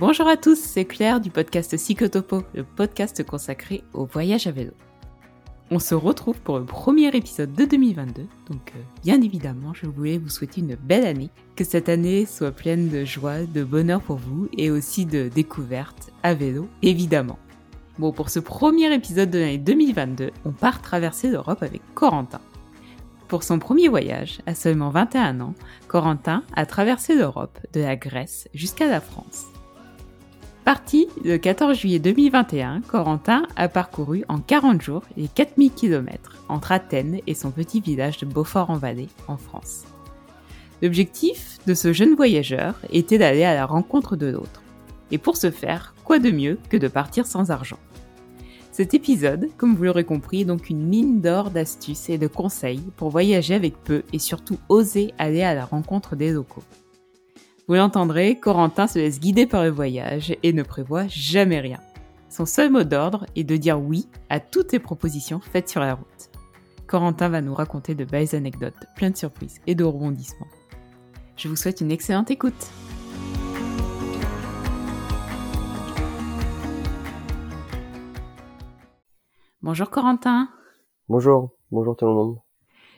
Bonjour à tous, c'est Claire du podcast Psychotopo, le podcast consacré au voyage à vélo. On se retrouve pour le premier épisode de 2022, donc euh, bien évidemment, je voulais vous souhaiter une belle année, que cette année soit pleine de joie, de bonheur pour vous et aussi de découvertes à vélo, évidemment. Bon, pour ce premier épisode de l'année 2022, on part traverser l'Europe avec Corentin. Pour son premier voyage, à seulement 21 ans, Corentin a traversé l'Europe, de la Grèce jusqu'à la France. Parti le 14 juillet 2021, Corentin a parcouru en 40 jours les 4000 km entre Athènes et son petit village de Beaufort-en-Vallée, en France. L'objectif de ce jeune voyageur était d'aller à la rencontre de l'autre. Et pour ce faire, quoi de mieux que de partir sans argent? Cet épisode, comme vous l'aurez compris, est donc une mine d'or d'astuces et de conseils pour voyager avec peu et surtout oser aller à la rencontre des locaux. Vous l'entendrez, Corentin se laisse guider par le voyage et ne prévoit jamais rien. Son seul mot d'ordre est de dire oui à toutes les propositions faites sur la route. Corentin va nous raconter de belles anecdotes, plein de surprises et de rebondissements. Je vous souhaite une excellente écoute. Bonjour Corentin. Bonjour, bonjour tout le monde.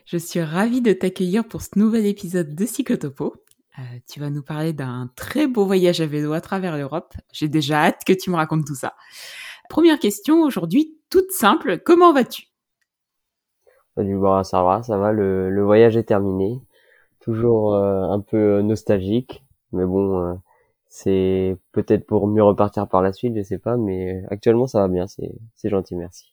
Je suis ravie de t'accueillir pour ce nouvel épisode de Psychotopo. Euh, tu vas nous parler d'un très beau voyage à vélo à travers l'Europe. J'ai déjà hâte que tu me racontes tout ça. Première question aujourd'hui, toute simple. Comment vas-tu? Bah, Ça va, ça va. Le, voyage est terminé. Toujours euh, un peu nostalgique, mais bon, euh, c'est peut-être pour mieux repartir par la suite, je sais pas. Mais actuellement, ça va bien. C'est gentil, merci.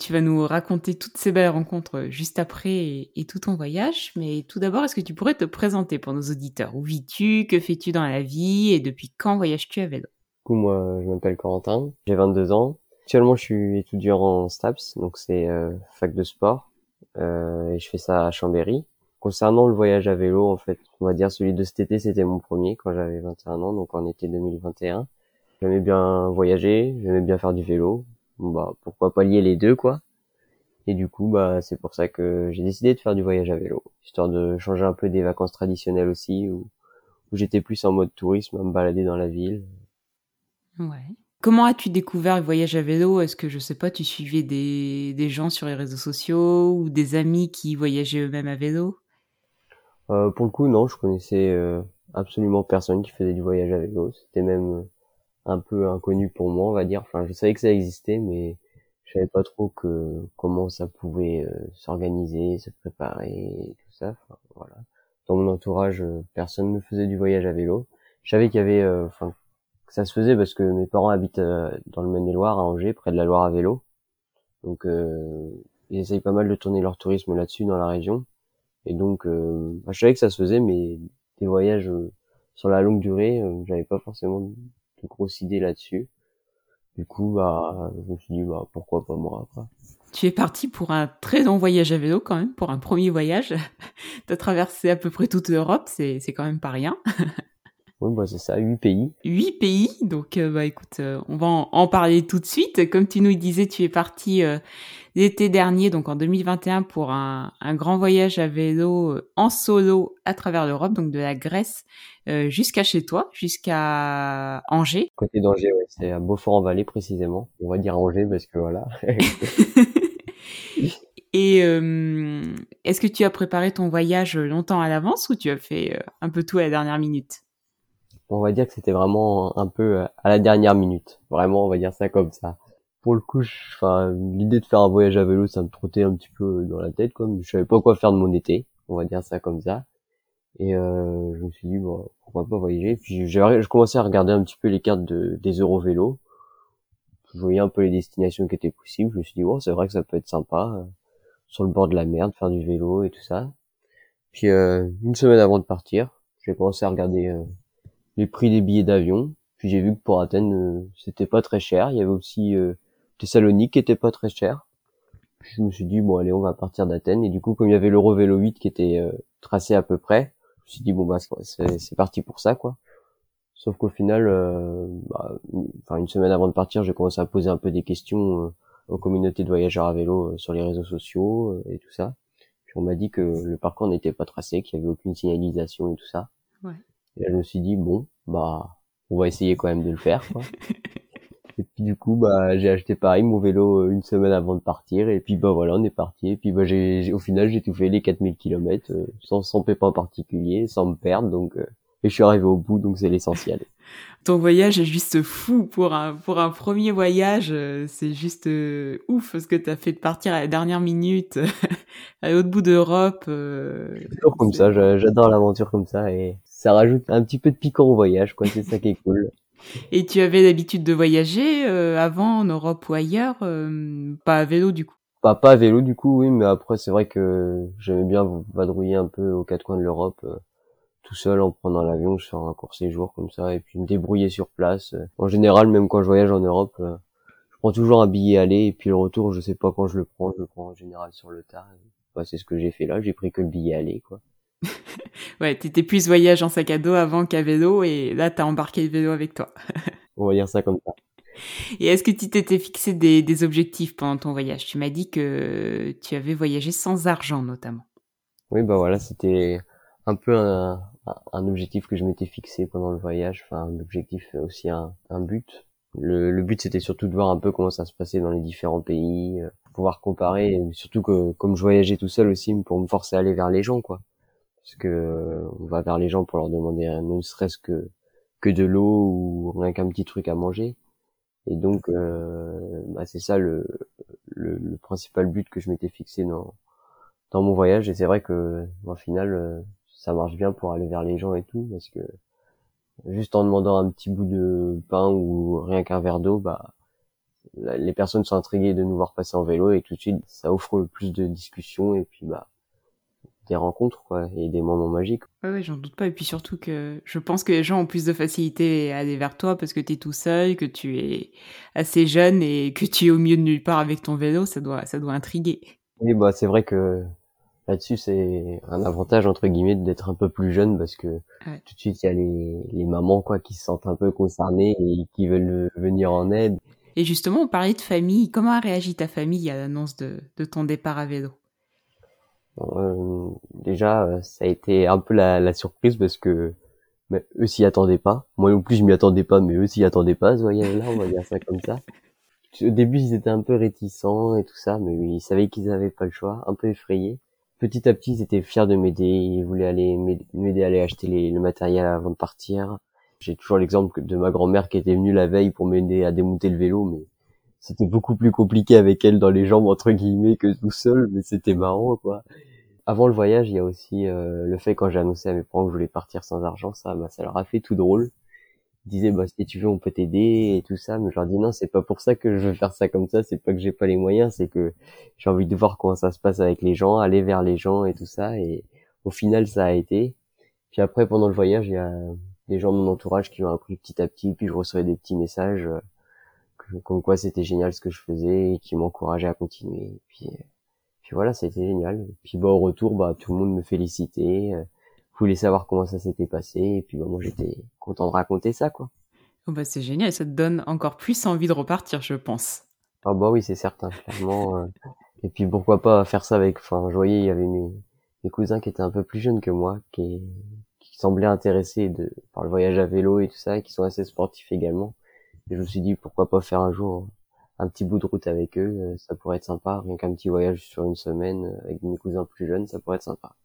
Tu vas nous raconter toutes ces belles rencontres juste après et, tout ton voyage. Mais tout d'abord, est-ce que tu pourrais te présenter pour nos auditeurs? Où vis-tu? Que fais-tu dans la vie? Et depuis quand voyages-tu à vélo? Du coup, moi, je m'appelle Corentin. J'ai 22 ans. Actuellement, je suis étudiant en STAPS, donc c'est euh, fac de sport. Euh, et je fais ça à Chambéry. Concernant le voyage à vélo, en fait, on va dire celui de cet été, c'était mon premier quand j'avais 21 ans, donc en été 2021. J'aimais bien voyager, j'aimais bien faire du vélo bah pourquoi pas lier les deux quoi. Et du coup bah c'est pour ça que j'ai décidé de faire du voyage à vélo, histoire de changer un peu des vacances traditionnelles aussi où, où j'étais plus en mode tourisme à me balader dans la ville. Ouais. Comment as-tu découvert le voyage à vélo? Est-ce que je sais pas, tu suivais des, des gens sur les réseaux sociaux ou des amis qui voyageaient eux-mêmes à vélo? Euh, Pour le coup, non, je connaissais euh, absolument personne qui faisait du voyage à vélo. C'était même un peu inconnu pour moi, on va dire. Enfin, je savais que ça existait, mais je savais pas trop que comment ça pouvait euh, s'organiser, se préparer, tout ça. Enfin, voilà. Dans mon entourage, euh, personne ne faisait du voyage à vélo. Je savais qu'il y avait, euh, enfin, que ça se faisait parce que mes parents habitent dans le Maine-et-Loire, à Angers, près de la Loire à vélo. Donc, ils essayent pas mal de tourner leur tourisme là-dessus dans la région. Et donc, bah, je savais que ça se faisait, mais des voyages sur la longue durée, j'avais pas forcément grosse idée là-dessus. Du coup, bah, je me suis dit, bah, pourquoi pas moi, après. Tu es parti pour un très long voyage à vélo quand même, pour un premier voyage. tu as traversé à peu près toute l'Europe, c'est quand même pas rien. oui, bah, c'est ça, huit pays. Huit pays, donc, euh, bah, écoute, euh, on va en, parler tout de suite. Comme tu nous disais, tu es parti euh, l'été dernier, donc en 2021, pour un, un, grand voyage à vélo en solo à travers l'Europe, donc de la Grèce jusqu'à chez toi, jusqu'à Angers. Côté d'Angers, ouais, c'est à Beaufort-en-Vallée précisément. On va dire Angers parce que voilà. Et euh, est-ce que tu as préparé ton voyage longtemps à l'avance ou tu as fait un peu tout à la dernière minute? On va dire que c'était vraiment un peu à la dernière minute. Vraiment, on va dire ça comme ça pour le coup, enfin, l'idée de faire un voyage à vélo, ça me trottait un petit peu dans la tête, comme je savais pas quoi faire de mon été, on va dire ça comme ça. Et euh, je me suis dit, bon, pourquoi pas voyager. Puis j'ai commencé à regarder un petit peu les cartes de, des Eurovélos. Je voyais un peu les destinations qui étaient possibles. Je me suis dit, oh, c'est vrai que ça peut être sympa, euh, sur le bord de la mer, de faire du vélo et tout ça. Puis euh, une semaine avant de partir, j'ai commencé à regarder euh, les prix des billets d'avion. Puis j'ai vu que pour Athènes, euh, c'était pas très cher. Il y avait aussi Thessalonique qui était pas très cher. Je me suis dit bon allez on va partir d'Athènes et du coup comme il y avait l'Euro Vélo 8 qui était euh, tracé à peu près, je me suis dit bon bah c'est parti pour ça quoi. Sauf qu'au final, euh, bah, enfin une semaine avant de partir, j'ai commencé à poser un peu des questions euh, aux communautés de voyageurs à vélo sur les réseaux sociaux et tout ça. Puis on m'a dit que le parcours n'était pas tracé, qu'il y avait aucune signalisation et tout ça. Ouais. Et là je me suis dit bon bah on va essayer quand même de le faire. Quoi. Et puis du coup, bah, j'ai acheté pareil mon vélo euh, une semaine avant de partir. Et puis bah voilà, on est parti. Et puis bah, j'ai, au final, j'ai tout fait les 4000 km euh, sans, sans pépin particulier, sans me perdre. Donc, euh, et je suis arrivé au bout, donc c'est l'essentiel. Ton voyage est juste fou pour un pour un premier voyage. C'est juste ouf ce que t'as fait de partir à la dernière minute à l'autre bout d'Europe. toujours comme ça. J'adore l'aventure comme ça et ça rajoute un petit peu de piquant au voyage, quoi. C'est ça qui est cool. Et tu avais l'habitude de voyager euh, avant en Europe ou ailleurs, euh, pas à vélo du coup? Pas pas à vélo du coup, oui, mais après c'est vrai que j'aimais bien vadrouiller un peu aux quatre coins de l'Europe, euh, tout seul en prenant l'avion, je fais un court séjour comme ça, et puis me débrouiller sur place. En général, même quand je voyage en Europe, je prends toujours un billet aller, et puis le retour, je sais pas quand je le prends, je le prends en général sur le tard. Bah, c'est ce que j'ai fait là, j'ai pris que le billet aller, quoi. ouais, t'étais plus voyage en sac à dos avant qu'à vélo et là t'as embarqué le vélo avec toi. On va dire ça comme ça. Et est-ce que tu t'étais fixé des, des, objectifs pendant ton voyage? Tu m'as dit que tu avais voyagé sans argent notamment. Oui, bah voilà, c'était un peu un, un, objectif que je m'étais fixé pendant le voyage, enfin un objectif aussi un, un but. Le, le but c'était surtout de voir un peu comment ça se passait dans les différents pays, euh, pouvoir comparer, et surtout que comme je voyageais tout seul aussi, pour me forcer à aller vers les gens quoi parce que on va vers les gens pour leur demander ne serait-ce que que de l'eau ou rien qu'un petit truc à manger. Et donc, euh, bah c'est ça le, le, le, principal but que je m'étais fixé dans dans mon voyage. Et c'est vrai que au final, euh, ça marche bien pour aller vers les gens et tout, parce que juste en demandant un petit bout de pain ou rien qu'un verre d'eau, bah les personnes sont intriguées de nous voir passer en vélo et tout de suite ça offre plus de discussions et puis bah des rencontres quoi, et des moments magiques. Ouais j'en doute pas. Et puis surtout que je pense que les gens ont plus de facilité à aller vers toi parce que tu es tout seul, que tu es assez jeune et que tu es au milieu de nulle part avec ton vélo, ça doit, ça doit intriguer. Oui, bah c'est vrai que là-dessus c'est un avantage entre guillemets d'être un peu plus jeune parce que tout de suite il y a les, les mamans quoi qui se sentent un peu concernées et qui veulent venir en aide. Et justement, on parlait de famille. Comment a réagi ta famille à l'annonce de, de ton départ à vélo? Euh, déjà, euh, ça a été un peu la, la surprise parce que mais eux s'y attendaient pas. Moi non plus, je m'y attendais pas, mais eux s'y attendaient pas ce voyage-là, on va dire ça comme ça. Au début, ils étaient un peu réticents et tout ça, mais ils savaient qu'ils avaient pas le choix, un peu effrayés. Petit à petit, ils étaient fiers de m'aider, ils voulaient aller m'aider à aller acheter les, le matériel avant de partir. J'ai toujours l'exemple de ma grand-mère qui était venue la veille pour m'aider à démonter le vélo, mais c'était beaucoup plus compliqué avec elle dans les jambes entre guillemets que tout seul, mais c'était marrant quoi avant le voyage, il y a aussi euh, le fait quand j'ai annoncé à mes parents que je voulais partir sans argent, ça, bah, ça leur a fait tout drôle. Ils disaient bah si tu veux on peut t'aider et tout ça, mais je leur dis non c'est pas pour ça que je veux faire ça comme ça, c'est pas que j'ai pas les moyens, c'est que j'ai envie de voir comment ça se passe avec les gens, aller vers les gens et tout ça, et au final ça a été. Puis après pendant le voyage, il y a des gens de mon entourage qui m'ont appris petit à petit, puis je recevais des petits messages euh, comme quoi c'était génial ce que je faisais et qui m'encourageaient à continuer. puis puis voilà, c'était génial. Et puis bah au retour, bah tout le monde me félicitait, euh, voulait savoir comment ça s'était passé. Et puis bah moi j'étais content de raconter ça quoi. Oh bah c'est génial, ça te donne encore plus envie de repartir, je pense. Ah bah oui, c'est certain, clairement. Euh. Et puis pourquoi pas faire ça avec. Enfin, je voyais il y avait mes, mes cousins qui étaient un peu plus jeunes que moi, qui qui semblaient intéressés de par le voyage à vélo et tout ça, et qui sont assez sportifs également. Et je me suis dit pourquoi pas faire un jour un petit bout de route avec eux, euh, ça pourrait être sympa. Rien qu'un petit voyage sur une semaine euh, avec mes cousins plus jeunes, ça pourrait être sympa.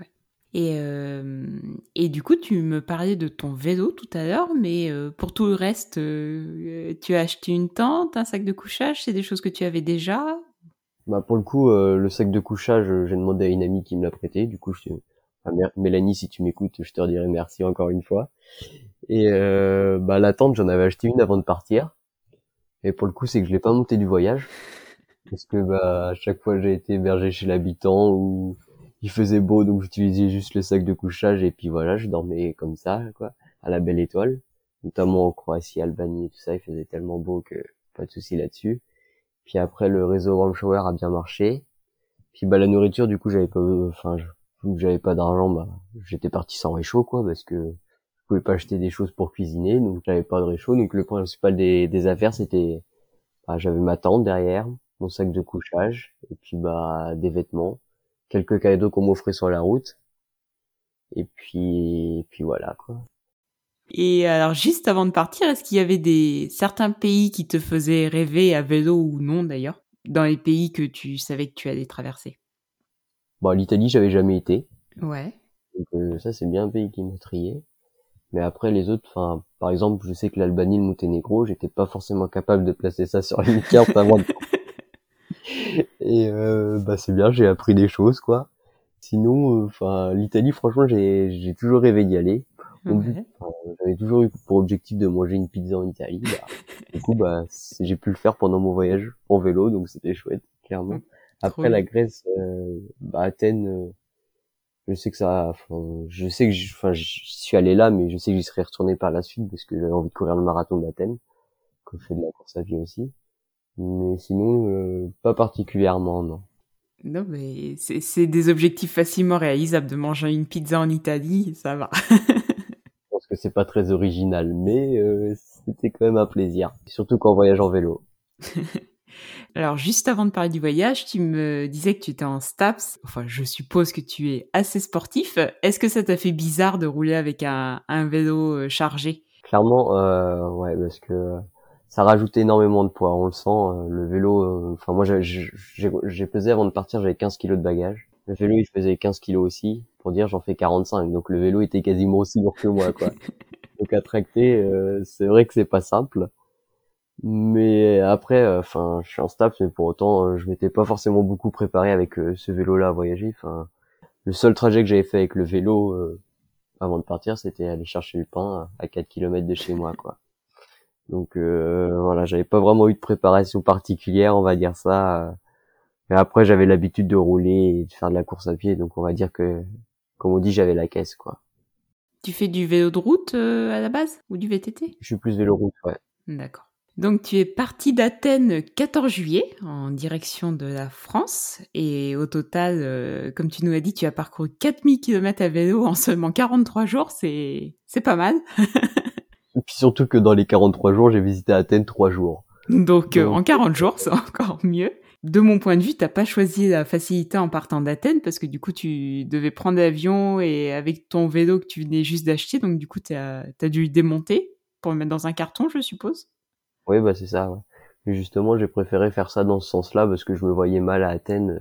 Ouais. Et, euh, et du coup, tu me parlais de ton vélo tout à l'heure, mais pour tout le reste, tu as acheté une tente, un sac de couchage, c'est des choses que tu avais déjà? Bah pour le coup, le sac de couchage, j'ai demandé à une amie qui me l'a prêté. Du coup, je Mélanie, si tu m'écoutes, je te redirai merci encore une fois. Et bah la tente, j'en avais acheté une avant de partir. Et pour le coup, c'est que je l'ai pas monté du voyage. Parce que bah, à chaque fois j'ai été hébergé chez l'habitant où il faisait beau, donc j'utilisais juste le sac de couchage et puis voilà, je dormais comme ça, quoi, à la belle étoile. Notamment en Croatie, Albanie, tout ça, il faisait tellement beau que pas de souci là-dessus. Puis après, le réseau warm shower a bien marché. Puis bah la nourriture, du coup, j'avais pas, enfin, vu que j'avais pas d'argent, bah j'étais parti sans réchaud, quoi, parce que pouvais pas acheter des choses pour cuisiner, donc j'avais pas de réchaud. Donc le principal des, des affaires, c'était, bah, j'avais ma tente derrière, mon sac de couchage, et puis bah des vêtements, quelques cadeaux qu'on m'offrait sur la route, et puis, et puis voilà quoi. Et alors, juste avant de partir, est-ce qu'il y avait des certains pays qui te faisaient rêver à vélo ou non d'ailleurs, dans les pays que tu savais que tu allais traverser? Bon, l'Italie, j'avais jamais été. Ouais. Donc euh, ça, c'est bien un pays qui m'a trié. Mais après, les autres, enfin, par exemple, je sais que l'Albanie, le Monténégro, j'étais pas forcément capable de placer ça sur une carte avant de... Et euh, bah c'est bien, j'ai appris des choses, quoi. Sinon, euh, enfin, l'Italie, franchement, j'ai j'ai toujours rêvé d'y aller. J'avais toujours eu pour objectif de manger une pizza en Italie. Bah, du coup, bah, j'ai pu le faire pendant mon voyage en vélo, donc c'était chouette, clairement. Après la Grèce, euh, bah, Athènes, euh, je sais que ça, je sais que, enfin, je suis allé là, mais je sais que j'y serais retourné par la suite parce que j'avais envie de courir le marathon d'Athènes, que je fais de la course à pied aussi. Mais sinon, euh, pas particulièrement, non. Non, mais c'est des objectifs facilement réalisables. De manger une pizza en Italie, ça va. je pense que c'est pas très original, mais euh, c'était quand même un plaisir. Surtout quand on voyage en vélo. Alors, juste avant de parler du voyage, tu me disais que tu étais en STAPS. Enfin, je suppose que tu es assez sportif. Est-ce que ça t'a fait bizarre de rouler avec un, un vélo euh, chargé? Clairement, euh, ouais, parce que ça rajoute énormément de poids. On le sent. Euh, le vélo, euh, enfin moi j'ai pesé avant de partir, j'avais 15 kilos de bagages. Le vélo il faisait 15 kilos aussi. Pour dire, j'en fais 45. Donc le vélo était quasiment aussi lourd que moi, quoi. donc à tracter, c'est vrai que c'est pas simple. Mais après, euh, enfin, je suis en STAPS, mais pour autant, euh, je m'étais pas forcément beaucoup préparé avec euh, ce vélo-là à voyager. Enfin, le seul trajet que j'avais fait avec le vélo avant de partir, c'était aller chercher du pain à 4 km de chez moi, quoi. Donc voilà, j'avais pas vraiment eu de préparation particulière, on va dire ça. Mais après, j'avais l'habitude de rouler et de faire de la course à pied, donc on va dire que, comme on dit, j'avais la caisse, quoi. Tu fais du vélo de route à la base? Ou du VTT Je suis plus vélo route, ouais. D'accord. Donc tu es parti d'Athènes 14 juillet en direction de la France et au total, euh, comme tu nous as dit, tu as parcouru 4000 km à vélo en seulement 43 jours, c'est c'est pas mal. et puis surtout que dans les 43 jours, j'ai visité Athènes 3 jours. Donc, euh, en 40 jours, c'est encore mieux. De mon point de vue, t'as pas choisi la facilité en partant d'Athènes parce que du coup tu devais prendre l'avion et avec ton vélo que tu venais juste d'acheter, donc du coup t'as as dû le démonter pour le mettre dans un carton, je suppose. Oui, bah c'est ça. Ouais. Mais justement, j'ai préféré faire ça dans ce sens-là parce que je me voyais mal à Athènes euh,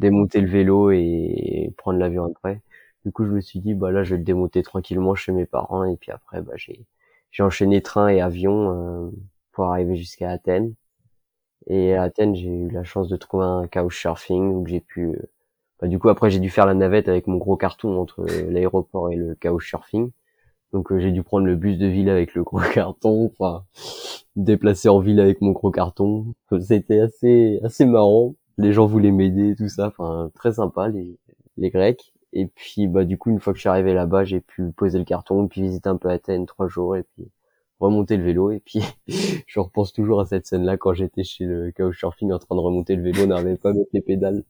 démonter le vélo et prendre l'avion après. Du coup, je me suis dit, bah là, je vais le démonter tranquillement chez mes parents et puis après, bah j'ai j'ai enchaîné train et avion euh, pour arriver jusqu'à Athènes. Et à Athènes, j'ai eu la chance de trouver un couchsurfing où j'ai pu. Euh, bah, du coup, après, j'ai dû faire la navette avec mon gros carton entre l'aéroport et le couchsurfing. Donc j'ai dû prendre le bus de ville avec le gros carton. Enfin, déplacer en ville avec mon gros carton. C'était assez assez marrant. Les gens voulaient m'aider, tout ça. Enfin, très sympa les les Grecs. Et puis bah du coup une fois que je suis arrivé là-bas, j'ai pu poser le carton, puis visiter un peu Athènes trois jours et puis remonter le vélo. Et puis je repense toujours à cette scène-là quand j'étais chez le couchsurfing en train de remonter le vélo, n'arrivait pas à mettre les pédales.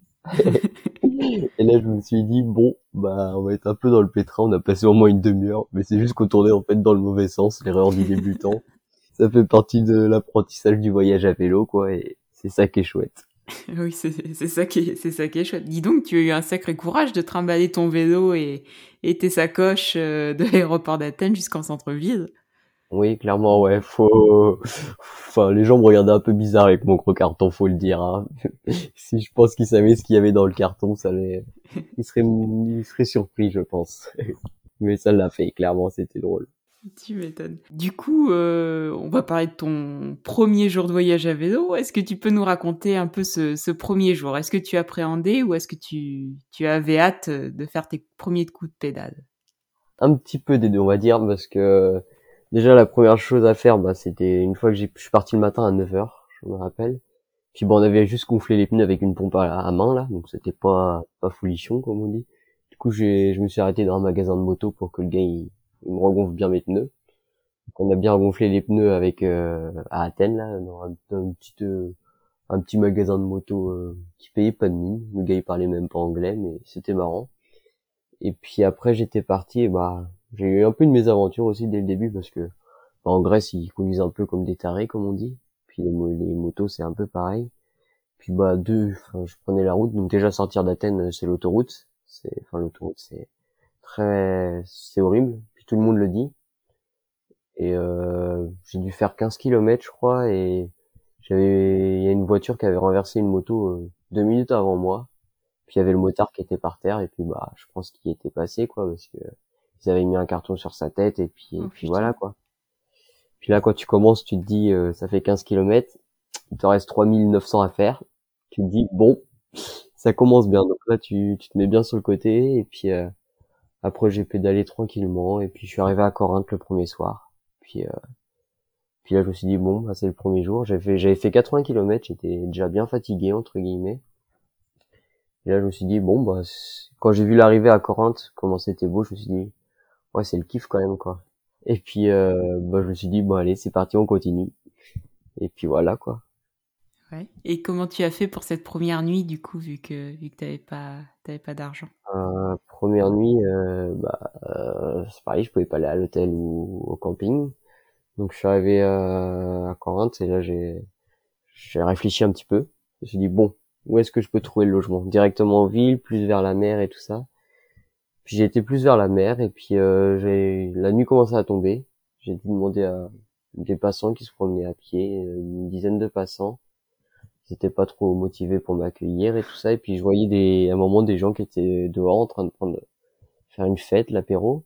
Et là, je me suis dit, bon, bah, on va être un peu dans le pétrin, on a passé au moins une demi-heure, mais c'est juste qu'on tournait en fait dans le mauvais sens, l'erreur du débutant ça fait partie de l'apprentissage du voyage à vélo, quoi, et c'est ça qui est chouette. Oui, c'est ça qui est, ça qui est chouette. Dis donc, tu as eu un sacré courage de trimballer ton vélo et, et tes sacoches euh, de l'aéroport d'Athènes jusqu'en centre-ville. Oui, clairement, ouais, faut, enfin, les gens me regardaient un peu bizarre avec mon gros carton, faut le dire, hein. si je pense qu'ils savaient ce qu'il y avait dans le carton, ça les, ils seraient, ils seraient surpris, je pense. Mais ça l'a fait, clairement, c'était drôle. Tu m'étonnes. Du coup, euh, on va parler de ton premier jour de voyage à vélo. Est-ce que tu peux nous raconter un peu ce, premier jour? Est-ce que tu appréhendais ou est-ce que tu, tu avais hâte de faire tes premiers coups de pédale? Un petit peu des deux, on va dire, parce que déjà la première chose à faire, bah, c'était une fois que je suis parti le matin à 9h, je me rappelle. Puis on avait juste gonflé les pneus avec une pompe à, main là, donc c'était pas pas foulichon comme on dit. Du coup, j'ai je me suis arrêté dans un magasin de moto pour que le gars il, il me regonfle bien mes pneus. on a bien gonflé les pneus avec euh, à Athènes là, dans un, petit euh, un petit magasin de moto euh, qui payait pas de mine. Le gars il parlait même pas anglais, mais c'était marrant. Et puis après j'étais parti, et bah j'ai eu un peu de mésaventures aussi dès le début parce que bah, en Grèce ils conduisent un peu comme des tarés comme on dit. Puis les, motos c'est un peu pareil. Puis bah deux, je prenais la route, donc déjà sortir d'Athènes c'est l'autoroute, c'est enfin l'autoroute c'est très c'est horrible tout le monde le dit. et euh, j'ai dû faire 15 km je crois et j'avais il y a une voiture qui avait renversé une moto euh, deux minutes avant moi puis il y avait le motard qui était par terre et puis bah je pense qu'il était passé quoi parce que ils avaient mis un carton sur sa tête et puis, Oh, puis voilà quoi. Puis là quand tu commences tu te dis euh, ça fait 15 km il te reste 3900 à faire. Tu te dis bon ça commence bien. Donc là tu, tu te mets bien sur le côté et puis euh, après j'ai pédalé tranquillement et puis je suis arrivé à Corinthe le premier soir. Puis euh, puis là je me suis dit bon bah, c'est le premier jour. J'avais fait j'avais fait 80 km j'étais déjà bien fatigué entre guillemets. Et là je me suis dit bon bah quand j'ai vu l'arrivée à Corinthe comment c'était beau je me suis dit ouais c'est le kiff quand même quoi et puis euh, bah je me suis dit bon allez c'est parti on continue et puis voilà quoi Ouais. Et comment tu as fait pour cette première nuit, du coup, vu que, vu que t'avais pas, t'avais pas d'argent? Euh, première nuit, euh, bah, euh, c'est pareil, je pouvais pas aller à l'hôtel ou au camping. Donc je suis arrivé euh, à Corinthe et là j'ai j'ai réfléchi un petit peu. Je me suis dit bon, où est-ce que je peux trouver le logement? Directement en ville, plus vers la mer et tout ça. Puis j'ai été plus vers la mer et puis euh, la nuit commençait à tomber. J'ai dû demander à des passants qui se promenaient à pied, euh, une dizaine de passants. Ils étaient pas trop motivés pour m'accueillir et tout ça. Et puis je voyais des, à un moment des gens qui étaient dehors en train de prendre, faire une fête, l'apéro.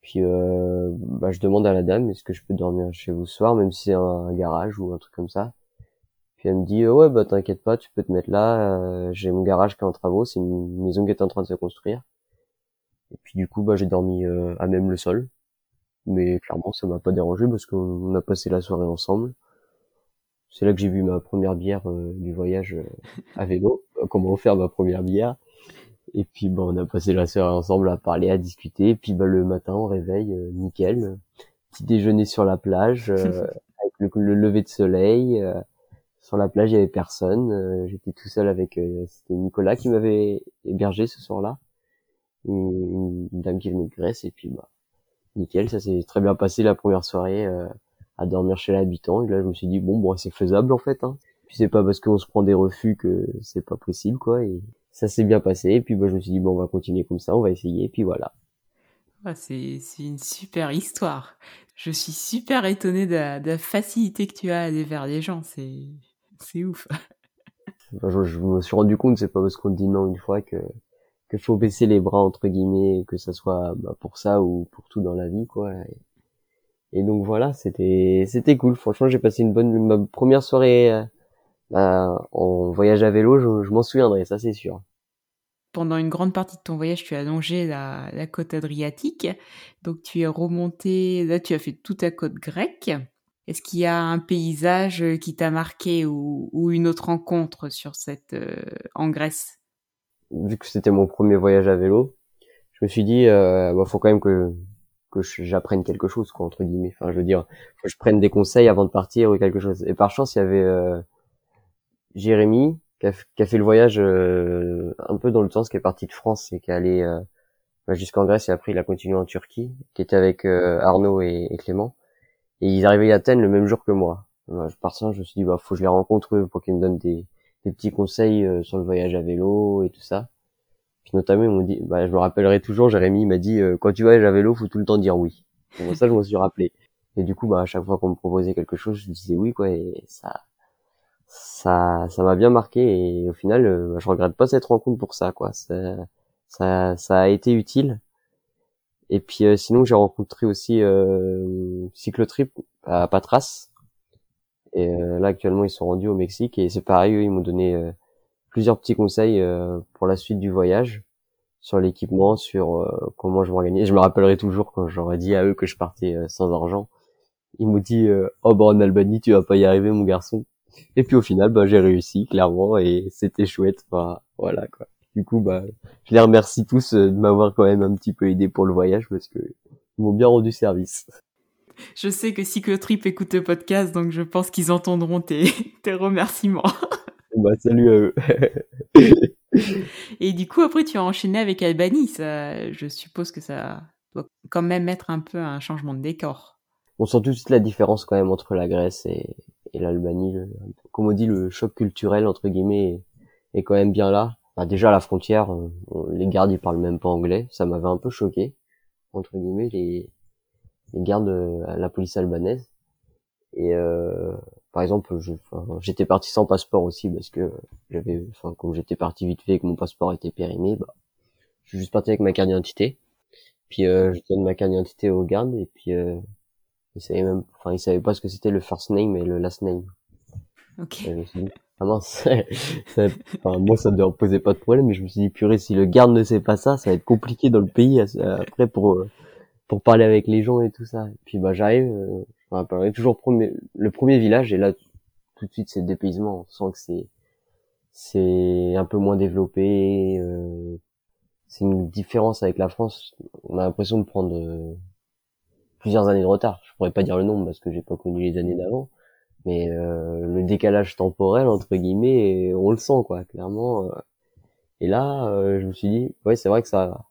Puis euh, bah, je demande à la dame est-ce que je peux dormir chez vous ce soir, même si c'est un, garage ou un truc comme ça. Puis elle me dit euh, ouais bah t'inquiète pas, tu peux te mettre là. euh, j'ai mon garage qui est en travaux, c'est une maison qui est en train de se construire. Et puis du coup bah j'ai dormi euh, à même le sol. Mais clairement ça m'a pas dérangé parce qu'on a passé la soirée ensemble. C'est là que j'ai vu ma première bière euh, du voyage euh, à vélo, euh, comment faire ma première bière. Et puis bah, on a passé la soirée ensemble à parler, à discuter. Et puis bah, le matin on réveille, euh, nickel. Petit déjeuner sur la plage, euh, avec le, le lever de soleil. euh, sur la plage il y avait personne. euh, J'étais tout seul avec euh, c'était Nicolas qui m'avait hébergé ce soir-là. Une, une dame qui venait de Grèce et puis bah nickel, ça s'est très bien passé la première soirée euh, à dormir chez l'habitant. Et là je me suis dit bon bon c'est faisable en fait. Hein. Puis c'est pas parce qu'on se prend des refus que c'est pas possible quoi. Et ça s'est bien passé. Et puis bah, je me suis dit bon on va continuer comme ça, on va essayer. Et puis voilà. C'est, c'est une super histoire. Je suis super étonnée de la, de la facilité que tu as à aller vers les gens. C'est, c'est ouf. Enfin, je, je me suis rendu compte c'est pas parce qu'on dit non une fois que que faut baisser les bras entre guillemets que ça soit bah, pour ça ou pour tout dans la vie quoi. Et, donc voilà c'était c'était cool. Franchement j'ai passé une bonne ma première soirée euh, bah, en voyage à vélo. Je, m'en souviendrai ça c'est sûr. Pendant une grande partie de ton voyage, tu as longé la, côte adriatique. Donc, tu es remonté, là, tu as fait toute la côte grecque. Est-ce qu'il y a un paysage qui t'a marqué ou, ou une autre rencontre sur cette, euh, en Grèce? Vu que c'était mon premier voyage à vélo, je me suis dit euh, bah, faut quand même que que j'apprenne quelque chose quoi entre guillemets. Enfin je veux dire faut que je prenne des conseils avant de partir ou quelque chose. Et par chance il y avait euh, Jérémy qui a, qui a fait le voyage euh, un peu dans le sens qui est parti de France et qui est allé euh, bah, jusqu'en Grèce et après il a continué en Turquie, qui était avec euh, Arnaud et, Clément. Et ils arrivaient à Athènes le même jour que moi. Bah, par ça, je me suis dit bah faut que je les rencontre pour qu'ils me donnent des, des petits conseils euh, sur le voyage à vélo et tout ça. Puis notamment ils m'ont dit, bah je me rappellerai toujours, Jérémy m'a dit euh, quand tu voyages à vélo faut tout le temps dire oui. Bon, ça je m'en suis rappelé. Et du coup bah à chaque fois qu'on me proposait quelque chose je disais oui quoi et ça ça ça m'a bien marqué et au final euh, bah, je regrette pas cette rencontre pour ça quoi ça ça, ça a été utile et puis euh, sinon j'ai rencontré aussi euh, cyclotrip à Patras et euh, là actuellement ils sont rendus au Mexique et c'est pareil eux, ils m'ont donné euh, plusieurs petits conseils euh, pour la suite du voyage sur l'équipement sur comment je m'organise je me rappellerai toujours quand j'aurais dit à eux que je partais sans argent ils m'ont dit oh bah en Albanie tu vas pas y arriver mon garçon et puis au final, bah, j'ai réussi clairement et c'était chouette. Enfin, voilà quoi. Du coup, bah, je les remercie tous de m'avoir quand même un petit peu aidé pour le voyage parce que ils m'ont bien rendu service. Je sais que Cyclotrip écoute le podcast, donc je pense qu'ils entendront tes, tes remerciements. Bah, salut à eux. Et du coup, après, tu as enchaîné avec Albanie. Ça, je suppose que ça doit quand même être un peu un changement de décor. On sent tout de suite la différence quand même entre la Grèce et, et l'Albanie. Comme on dit, le choc culturel entre guillemets est, est quand même bien là. Déjà à la frontière, on- on- les gardes ils parlent même pas anglais. Ça m'avait un peu choqué entre guillemets. Les les gardes de la police albanaise. Et euh, par exemple, j'étais parti sans passeport aussi parce que j'avais, enfin, comme j'étais parti vite fait et que mon passeport était périmé, bah, je suis juste parti avec ma carte d'identité. Puis euh, je donne ma carte d'identité au garde et puis euh, il savait même, enfin, il savait pas ce que c'était le first name et le last name. Ok. ah non, enfin, moi ça ne me posait pas de problème, mais je me suis dit purée, si le garde ne sait pas ça, ça va être compliqué dans le pays après pour euh, pour parler avec les gens et tout ça. Puis bah j'arrive, euh, je toujours premier, le premier village et là tout de suite c'est dépaysement. On sent que c'est c'est un peu moins développé. Euh, c'est une différence avec la France. On a l'impression de prendre euh, plusieurs années de retard. Je pourrais pas dire le nombre parce que j'ai pas connu les années d'avant, mais euh, le décalage temporel entre guillemets, on le sent quoi, clairement. Euh. Et là, je me suis dit, ouais, c'est vrai que ça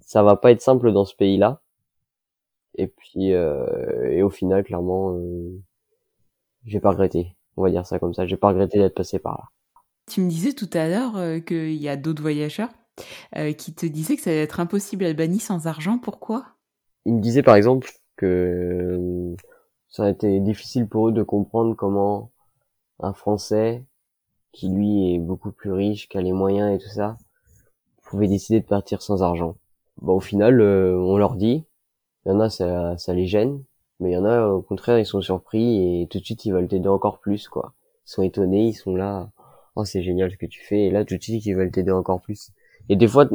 ça va pas être simple dans ce pays-là et puis, euh, et au final, clairement, euh, j'ai pas regretté. On va dire ça comme ça. J'ai pas regretté d'être passé par là. Tu me disais tout à l'heure euh, qu'il y a d'autres voyageurs euh, qui te disaient que ça allait être impossible Albanie sans argent. Pourquoi? Ils me disaient par exemple que euh, ça a été difficile pour eux de comprendre comment un Français qui lui est beaucoup plus riche, qui a les moyens et tout ça, pouvait décider de partir sans argent. Bon, au final, on leur dit, il y en a, ça, ça les gêne, mais il y en a, au contraire, ils sont surpris et tout de suite, ils veulent t'aider encore plus, quoi. Ils sont étonnés, ils sont là, oh, c'est génial ce que tu fais, et là, tout de suite, ils veulent t'aider encore plus. Et des fois,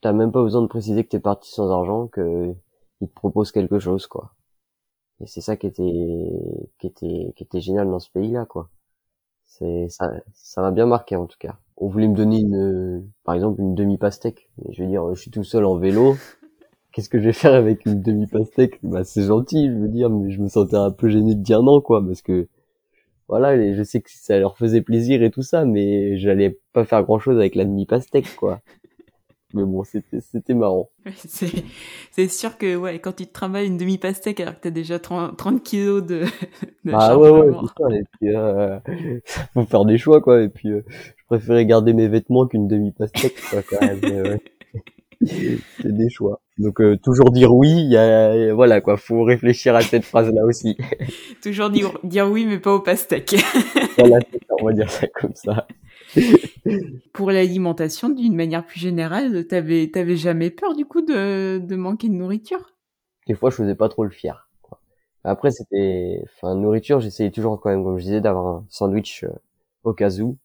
t'as même pas besoin de préciser que t'es parti sans argent, que ils te proposent quelque chose, quoi. Et c'est ça qui était, qui était, qui était génial dans ce pays-là, quoi. C'est, ça, ça m'a bien marqué, en tout cas. On voulait me donner une, par exemple, une demi-pastèque. Je veux dire, je suis tout seul en vélo qu'est-ce que je vais faire avec une demi-pastèque? Bah c'est gentil, je veux dire, mais je me sentais un peu gêné de dire non, quoi, parce que voilà, je sais que ça leur faisait plaisir et tout ça, mais j'allais pas faire grand-chose avec la demi-pastèque, quoi. mais bon, c'était c'était marrant. C'est sûr que ouais, quand tu te travailles une demi-pastèque alors que t'as déjà 30, 30 kilos de, de ah ouais ouais, ça. Et puis euh, faut faire des choix quoi. Et puis euh, je préférais garder mes vêtements qu'une demi-pastèque quoi quand même. ouais. C'est des choix. Donc euh, toujours dire oui, il y a, voilà quoi, faut réfléchir à cette phrase-là aussi. toujours dire, dire oui, mais pas au pastèque. voilà, on va dire ça comme ça. Pour l'alimentation, d'une manière plus générale, t'avais, t'avais jamais peur du coup de, de manquer de nourriture? Des fois, je faisais pas trop le fier. Quoi. Après, c'était, enfin, nourriture, j'essayais toujours quand même, comme je disais, d'avoir un sandwich euh, au cas où,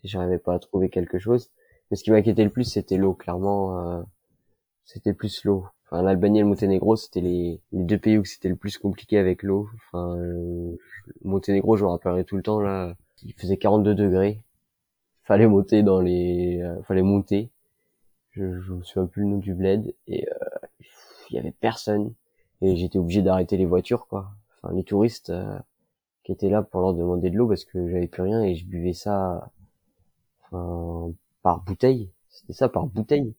si j'arrivais pas à trouver quelque chose. Mais ce qui m'inquiétait le plus, c'était l'eau. Clairement, euh, c'était plus l'eau. Enfin, l'Albanie et le Monténégro, c'était les, deux pays où c'était le plus compliqué avec l'eau. Enfin, euh, le Monténégro, je me rappellerai tout le temps là, il faisait 42 degrés. Fallait monter dans les, euh, fallait monter. Je, je me souviens plus le nom du bled et euh, il y avait personne et j'étais obligé d'arrêter les voitures quoi. Enfin, les touristes qui étaient là pour leur demander de l'eau parce que j'avais plus rien et je buvais ça. Enfin, par bouteille. C'était ça, par bouteille.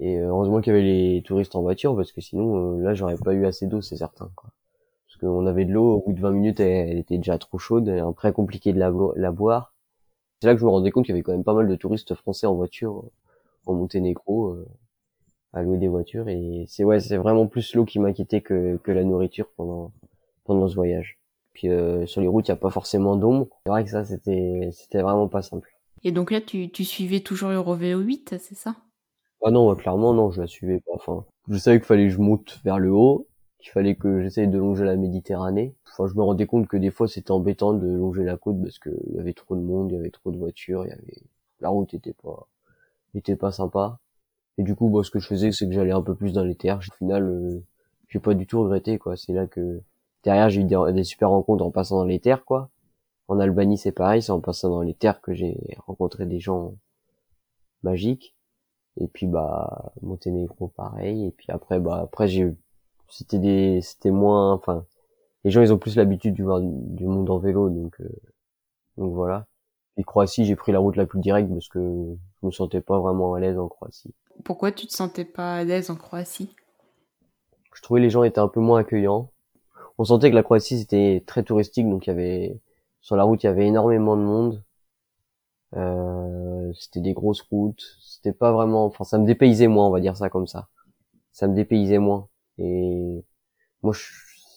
Et euh, heureusement qu'il y avait les touristes en voiture, parce que sinon, euh, là, j'aurais pas eu assez d'eau, c'est certain. Quoi. Parce qu'on avait de l'eau, au bout de 20 minutes, elle, était déjà trop chaude, elle est très compliqué de la, boire. C'est là que je me rendais compte qu'il y avait quand même pas mal de touristes français en voiture, euh, en Monténégro, à louer des voitures. Et c'est ouais, c'est vraiment plus l'eau qui m'inquiétait que, que la nourriture pendant pendant ce voyage. Puis sur les routes, il y a pas forcément d'ombre. C'est vrai que ça, c'était c'était vraiment pas simple. Et donc là, tu, tu suivais toujours Eurovéo 8, c'est ça? Ah non, clairement, non, je la suivais pas. Enfin, je savais qu'il fallait que je monte vers le haut, qu'il fallait que j'essaye de longer la Méditerranée. Enfin, je me rendais compte que des fois, c'était embêtant de longer la côte parce qu'il y avait trop de monde, il y avait trop de voitures, il la route était pas, était pas sympa. Et du coup, bah, ce que je faisais, c'est que j'allais un peu plus dans les terres. Au final, euh, j'ai pas du tout regretté, quoi. C'est là que derrière, j'ai eu des, des super rencontres en passant dans les terres, quoi. En Albanie, c'est pareil, c'est en passant dans les terres que j'ai rencontré des gens magiques. Et puis bah Monténégro pareil. Et puis après bah après j'ai c'était des c'était moins enfin les gens ils ont plus l'habitude du voir du monde en vélo donc euh, donc voilà. Et Croatie j'ai pris la route la plus directe parce que je me sentais pas vraiment à l'aise en Croatie. Pourquoi tu te sentais pas à l'aise en Croatie? Je trouvais les gens étaient un peu moins accueillants. On sentait que la Croatie c'était très touristique donc il y avait sur la route, il y avait énormément de monde. Euh, c'était des grosses routes. C'était pas vraiment, enfin, ça me dépaysait moins, on va dire ça comme ça. Ça me dépaysait moins. Et moi je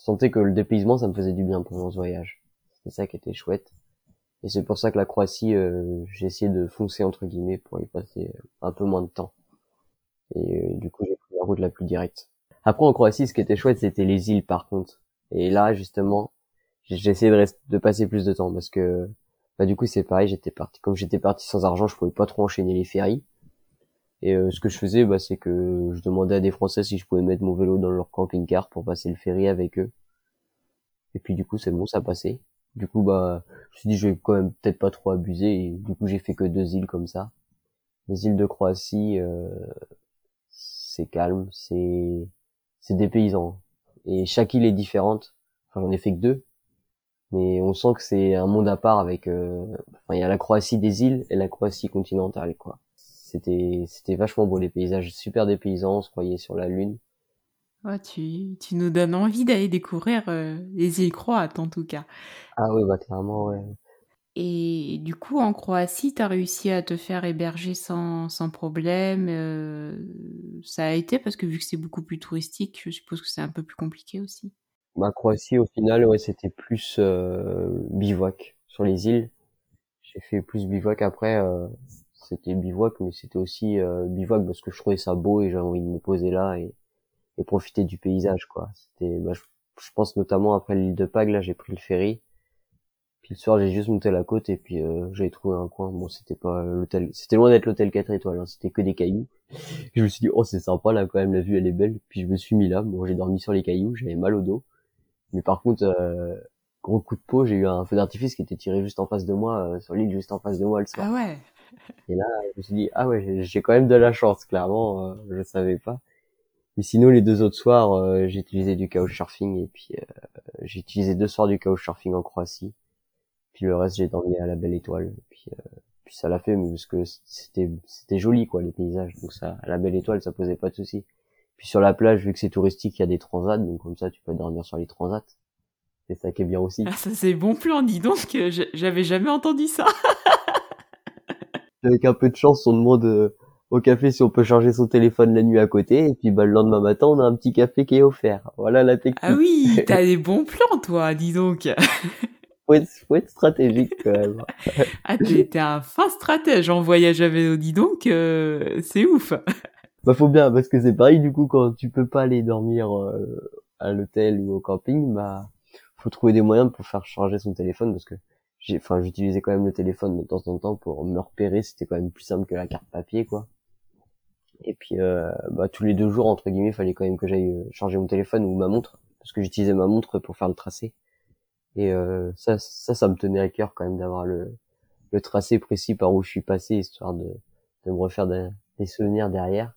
sentais que le dépaysement ça me faisait du bien pendant ce voyage. C'est ça qui était chouette. Et c'est pour ça que la Croatie, euh, j'ai essayé de foncer entre guillemets pour y passer un peu moins de temps. Et euh, du coup, j'ai pris la route la plus directe. Après, en Croatie, ce qui était chouette, c'était les îles, par contre. Et là, justement, j'ai essayé de, de passer plus de temps parce que, bah, du coup, c'est pareil. J'étais parti, comme j'étais parti sans argent, je pouvais pas trop enchaîner les ferries. Et euh, ce que je faisais, bah, c'est que je demandais à des Français si je pouvais mettre mon vélo dans leur camping-car pour passer le ferry avec eux. Et puis du coup, c'est bon, ça passait. Du coup, bah, je me suis dit, je vais quand même peut-être pas trop abuser. Et du coup, j'ai fait que deux îles comme ça. Les îles de Croatie, euh, c'est calme, c'est c'est dépaysant. Et chaque île est différente. Enfin, j'en ai fait que deux, mais on sent que c'est un monde à part avec. Euh... Enfin, il y a la Croatie des îles et la Croatie continentale, quoi. C'était c'était vachement beau les paysages, super dépaysants. On se croyait sur la lune. Ouais, tu, tu nous donnes envie d'aller découvrir euh, les îles croates en tout cas. Ah oui, bah clairement, ouais. Et du coup, en Croatie, tu as réussi à te faire héberger sans, sans problème. Euh, ça a été parce que vu que c'est beaucoup plus touristique, je suppose que c'est un peu plus compliqué aussi. Ma Croatie, au final, ouais, c'était plus euh, bivouac sur les îles. J'ai fait plus bivouac après. Euh, c'était bivouac, mais c'était aussi euh, bivouac parce que je trouvais ça beau et j'avais envie de me poser là et, et profiter du paysage, quoi. C'était, bah, je, je, pense notamment après l'île de Pag, là, j'ai pris le ferry puis le soir, j'ai juste monté la côte et puis euh, j'ai trouvé un coin. Bon, c'était pas l'hôtel, c'était loin d'être l'hôtel 4 étoiles, hein. c'était que des cailloux. je me suis dit, oh, c'est sympa là quand même, la vue elle est belle. Puis je me suis mis là. Bon, j'ai dormi sur les cailloux, j'avais mal au dos. Mais par contre, euh, gros coup de peau, j'ai eu un feu d'artifice qui était tiré juste en face de moi, euh, sur l'île juste en face de moi le soir. Ah ouais. Et là, je me suis dit, ah ouais, j'ai quand même de la chance, clairement, euh, je savais pas. Mais sinon, les deux autres soirs, euh, j'ai utilisé du couchsurfing et puis j'ai utilisé deux soirs du couchsurfing en Croatie. Puis le reste, j'ai dormi à la belle étoile. Puis, euh, puis ça l'a fait, mais parce que c'était c'était joli quoi les paysages. Donc ça, à la belle étoile, ça posait pas de soucis. Puis sur la plage, vu que c'est touristique, il y a des transats, donc comme ça, tu peux dormir sur les transats. C'est ça qui est bien aussi. Ah, ça c'est bon plan, dis donc, j'avais jamais entendu ça. Avec un peu de chance, on demande euh, au café si on peut charger son téléphone la nuit à côté, et puis bah, le lendemain matin, on a un petit café qui est offert. Voilà la technique. Ah oui, t'as des bons plans, toi, dis donc faut être, faut être stratégique quand même. ah, t'es un fin stratège en voyage à vélo, dis donc, euh, c'est ouf. Bah faut bien, parce que c'est pareil du coup quand tu peux pas aller dormir euh, à l'hôtel ou au camping, bah faut trouver des moyens pour faire charger son téléphone parce que j'ai, enfin j'utilisais quand même le téléphone de temps en temps pour me repérer, c'était quand même plus simple que la carte papier quoi. Et puis euh, bah tous les deux jours entre guillemets, fallait quand même que j'aille euh, charger mon téléphone ou ma montre parce que j'utilisais ma montre pour faire le tracé. Et euh, ça, ça, ça me tenait à cœur quand même d'avoir le, le tracé précis par où je suis passé, histoire de, de me refaire des, des souvenirs derrière.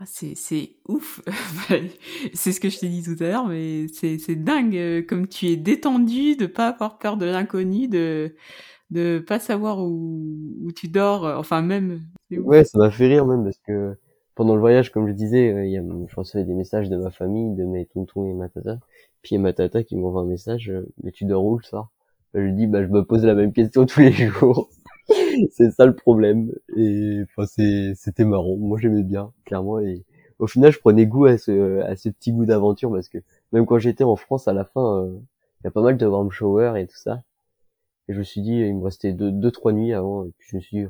Ah, c'est, ouf. c'est ce que je t'ai dit tout à l'heure, mais c'est, dingue euh, comme tu es détendu de pas avoir peur de l'inconnu, de de pas savoir où, où tu dors. Enfin même. Ouais, ça m'a fait rire même parce que pendant le voyage, comme je disais, euh, il y a, je recevais des messages de ma famille, de mes tontons et ma tata. Puis il y a ma tata qui m'envoie un message, euh, mais tu dors où le soir? Je lui dis, bah je me pose la même question tous les jours. c'est ça le problème. Et enfin c'était marrant. Moi j'aimais bien, clairement. Et au final, je prenais goût à ce à ce petit goût d'aventure parce que même quand j'étais en France, à la fin, euh, il y a pas mal de warm shower et tout ça. Et je me suis dit, il me restait deux, deux trois nuits avant. Et puis je me suis dit,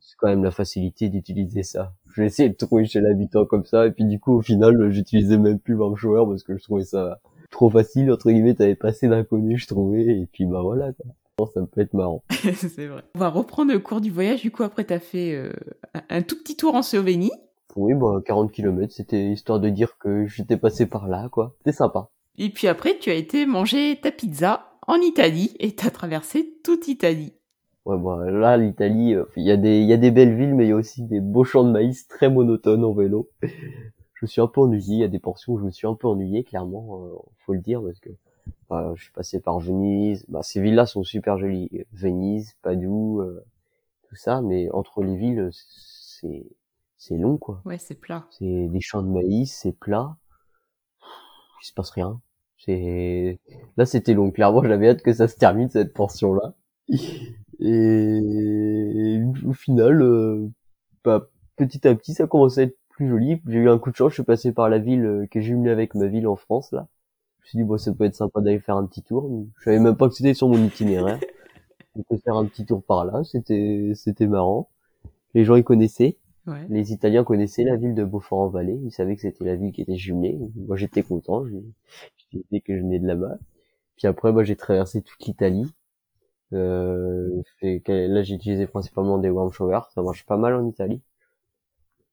c'est quand même la facilité d'utiliser ça. Je vais essayer de trouver chez l'habitant comme ça. Et puis du coup, au final, j'utilisais même plus warm shower parce que je trouvais ça trop facile, entre guillemets, t'avais passé d'inconnu, je trouvais, et puis bah voilà, quoi. Ça peut être marrant. c'est vrai. On va reprendre le cours du voyage. Du coup, après, t'as fait euh, un tout petit tour en Slovénie. Oui, bah 40 km, c'était histoire de dire que j'étais passé par là, quoi. C'était sympa. Et puis après, tu as été manger ta pizza en Italie et t'as traversé toute Italie. Ouais, bah là, l'Italie, euh, il y a des, il y a des belles villes, mais il y a aussi des beaux champs de maïs très monotones en vélo je me suis un peu ennuyé. Il y a des portions où je me suis un peu ennuyé, clairement, euh, faut le dire, parce que je suis passé par Venise. Bah, ces villes-là sont super jolies. Venise, Padoue, euh, tout ça, mais entre les villes, c'est c'est long, quoi. Ouais, c'est plat. C'est des champs de maïs, c'est plat. Il se passe rien. C'est là, c'était long. Clairement, j'avais hâte que ça se termine cette portion-là. Et au final, euh, bah, petit à petit, ça commençait à être joli. J'ai eu un coup de chance, je suis passé par la ville euh, qui est jumelée avec ma ville en France là. Me suis dit, bon, ça peut être sympa d'aller faire un petit tour. Je savais même pas que c'était sur mon itinéraire. On peut faire un petit tour par là, c'était, c'était marrant. Les gens y connaissaient. Ouais. Les Italiens connaissaient la ville de Beaufort-en-Vallée. Ils savaient que c'était la ville qui était jumelée. Moi, j'étais content. Je, je disais que je venais de là-bas. Puis après, moi, j'ai traversé toute l'Italie. Euh, fait là, j'ai utilisé principalement des warm showers. Ça marche pas mal en Italie.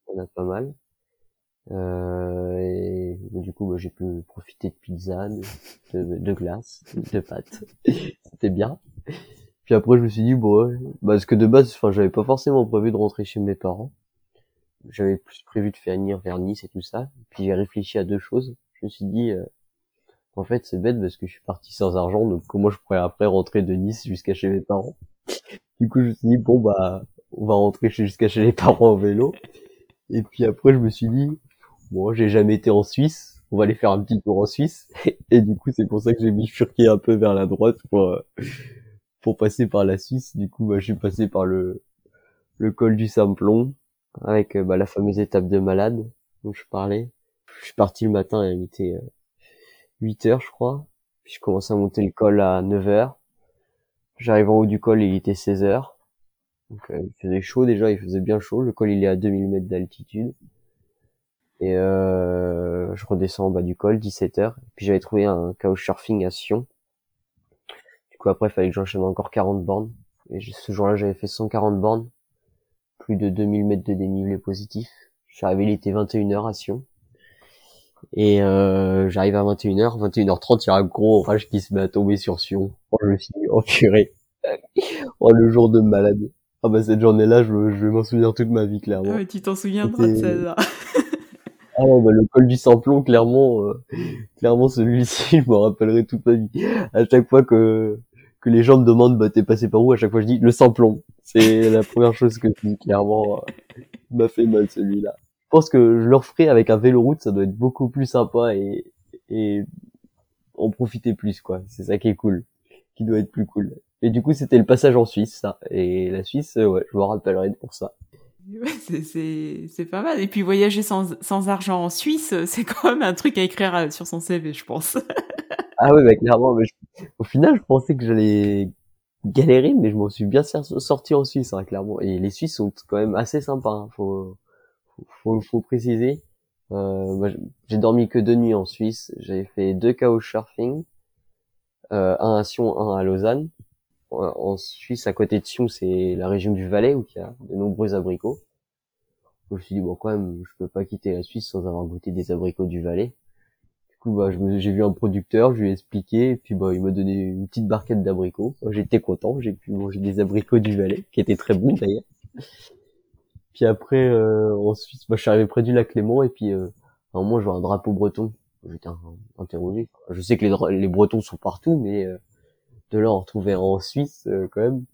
On a pas mal. Euh, et du coup, moi, j'ai pu profiter de pizza, de, de, glace, de pâtes. C'était bien. Puis après, je me suis dit, bon, ouais, parce que de base, enfin, j'avais pas forcément prévu de rentrer chez mes parents. J'avais plus prévu de faire venir vers Nice et tout ça. Puis j'ai réfléchi à deux choses. Je me suis dit, euh, en fait, c'est bête parce que je suis parti sans argent, donc comment je pourrais après rentrer de Nice jusqu'à chez mes parents? Du coup, je me suis dit, bon, bah, on va rentrer jusqu'à chez les parents en vélo. Et puis après, je me suis dit, bon, j'ai jamais été en Suisse, on va aller faire un petit tour en Suisse. Et du coup, c'est pour ça que j'ai bifurqué un peu vers la droite pour, euh, pour passer par la Suisse. Du coup, bah, je suis passé par le, le col du Simplon, avec euh, bah, la fameuse étape de malade dont je parlais. Je suis parti le matin, il était euh, 8 heures, je crois. Puis je commence à monter le col à 9 heures. J'arrive en haut du col il était 16 heures. Donc euh, il faisait chaud déjà, il faisait bien chaud. Le col il est à 2000 mètres d'altitude. Et euh, je redescends en bas du col, 17 heures. Puis j'avais trouvé un couchsurfing à Sion. Du coup après il fallait que j'enchaîne encore 40 bornes. Et ce jour-là j'avais fait 140 bornes. Plus de 2000 mètres de dénivelé positif. Je suis arrivé, il était 21h à Sion. Et euh, j'arrive à 21h, 21h30, il y a un gros orage qui se met à tomber sur Sion. Oh, je me suis dit, oh purée. oh, le jour de malade. Ah bah cette journée-là, je, je vais m'en souvenir toute ma vie, clairement. Ah ouais, tu t'en souviendras de celle-là. Ah bah le col du Simplon, clairement, euh, clairement celui-ci, je m'en rappellerai toute ma vie. À chaque fois que que les gens me demandent, bah t'es passé par où À chaque fois je dis le Simplon. C'est la première chose que je dis, clairement. euh, m'a fait mal celui-là. Je pense que je le referai avec un vélo route, ça doit être beaucoup plus sympa et et en profiter plus quoi. C'est ça qui est cool, qui doit être plus cool. Et du coup c'était le passage en Suisse, ça. Et la Suisse, euh, ouais, je me rappellerai pour ça. Ouais, c'est- pas mal. Et puis voyager sans, sans argent en Suisse, c'est quand même un truc à écrire euh, sur son CV, je pense. Ah ouais, bah clairement, mais au final, je pensais que j'allais galérer, mais je m'en suis bien sorti en Suisse, hein, clairement. Et les Suisses sont quand même assez sympas, hein, faut, faut, faut préciser. Euh, j'ai dormi que deux nuits en Suisse. J'avais fait deux couchsurfing, euh, un à Sion, un à Lausanne. En Suisse, à côté de Sion, c'est la région du Valais où il y a de nombreux abricots. Je me suis dit bon, quand même, je peux pas quitter la Suisse sans avoir goûté des abricots du Valais. Du coup, bah, j'ai vu un producteur, je lui ai expliqué, et puis bah, il m'a donné une petite barquette d'abricots. J'étais content, j'ai pu manger des abricots du Valais, qui étaient très bons d'ailleurs. Puis après, euh, en Suisse, bah, je suis arrivé près du lac Léman, et puis euh, à un moment, je vois un drapeau breton. J'étais interrogé. Je sais que les, les Bretons sont partout, mais euh, de retrouvait un en Suisse euh, quand même.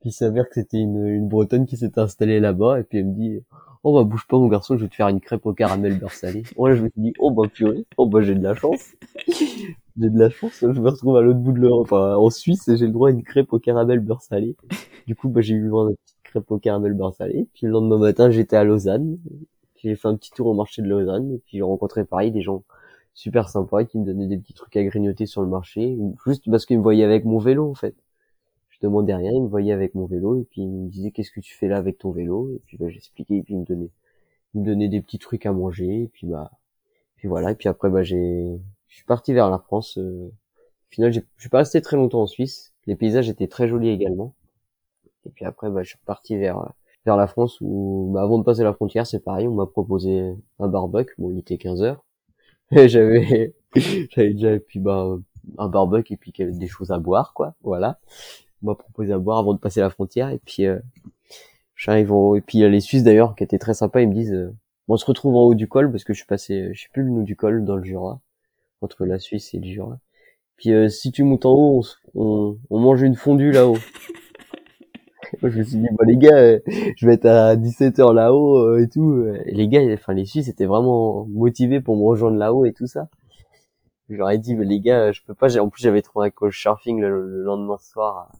Puis il s'avère que c'était une, une Bretonne qui s'était installée là-bas, et puis elle me dit Oh bah bouge pas mon garçon, je vais te faire une crêpe au caramel beurre salé. Oh là je me suis dit Oh bah purée, oh bah j'ai de la chance. j'ai de la chance, je me retrouve à l'autre bout de l'Europe, enfin en Suisse et j'ai le droit à une crêpe au caramel beurre salé. Du coup bah j'ai eu droit à une petite crêpe au caramel beurre salé. Puis le lendemain matin j'étais à Lausanne. J'ai fait un petit tour au marché de Lausanne, et puis j'ai rencontré pareil des gens super sympas qui me donnaient des petits trucs à grignoter sur le marché, juste parce qu'ils me voyaient avec mon vélo en fait. Je demandais rien, ils me voyaient avec mon vélo et puis ils me disaient qu'est-ce que tu fais là avec ton vélo? Et puis bah, j'expliquais et puis ils me donnaient ils me donnaient des petits trucs à manger et puis bah puis voilà. Et puis après bah j'ai je suis parti vers la France euh, au final je suis pas resté très longtemps en Suisse. Les paysages étaient très jolis également. Et puis après bah je suis reparti vers vers la France où bah, avant de passer la frontière c'est pareil on m'a proposé un barbecue. Bon il était 15 heures j'avais j'avais déjà puis bah un barbecue et puis des choses à boire quoi. Voilà. On m'a proposé à boire avant de passer la frontière et puis euh, j'arrive en... et puis euh, les Suisses d'ailleurs qui étaient très sympas. Ils me disent euh, on se retrouve en haut du col parce que je suis passé je sais plus le nom du col dans le Jura entre la Suisse et le Jura. Puis euh, si tu montes en haut on, on, mange une fondue là-haut je me suis dit bon les gars euh, je vais être à 17h là-haut euh, et tout les gars enfin les Suisses étaient vraiment motivés pour me rejoindre là-haut et tout ça ai dit mais les gars je peux pas en plus j'avais trouvé un coach surfing le, le lendemain soir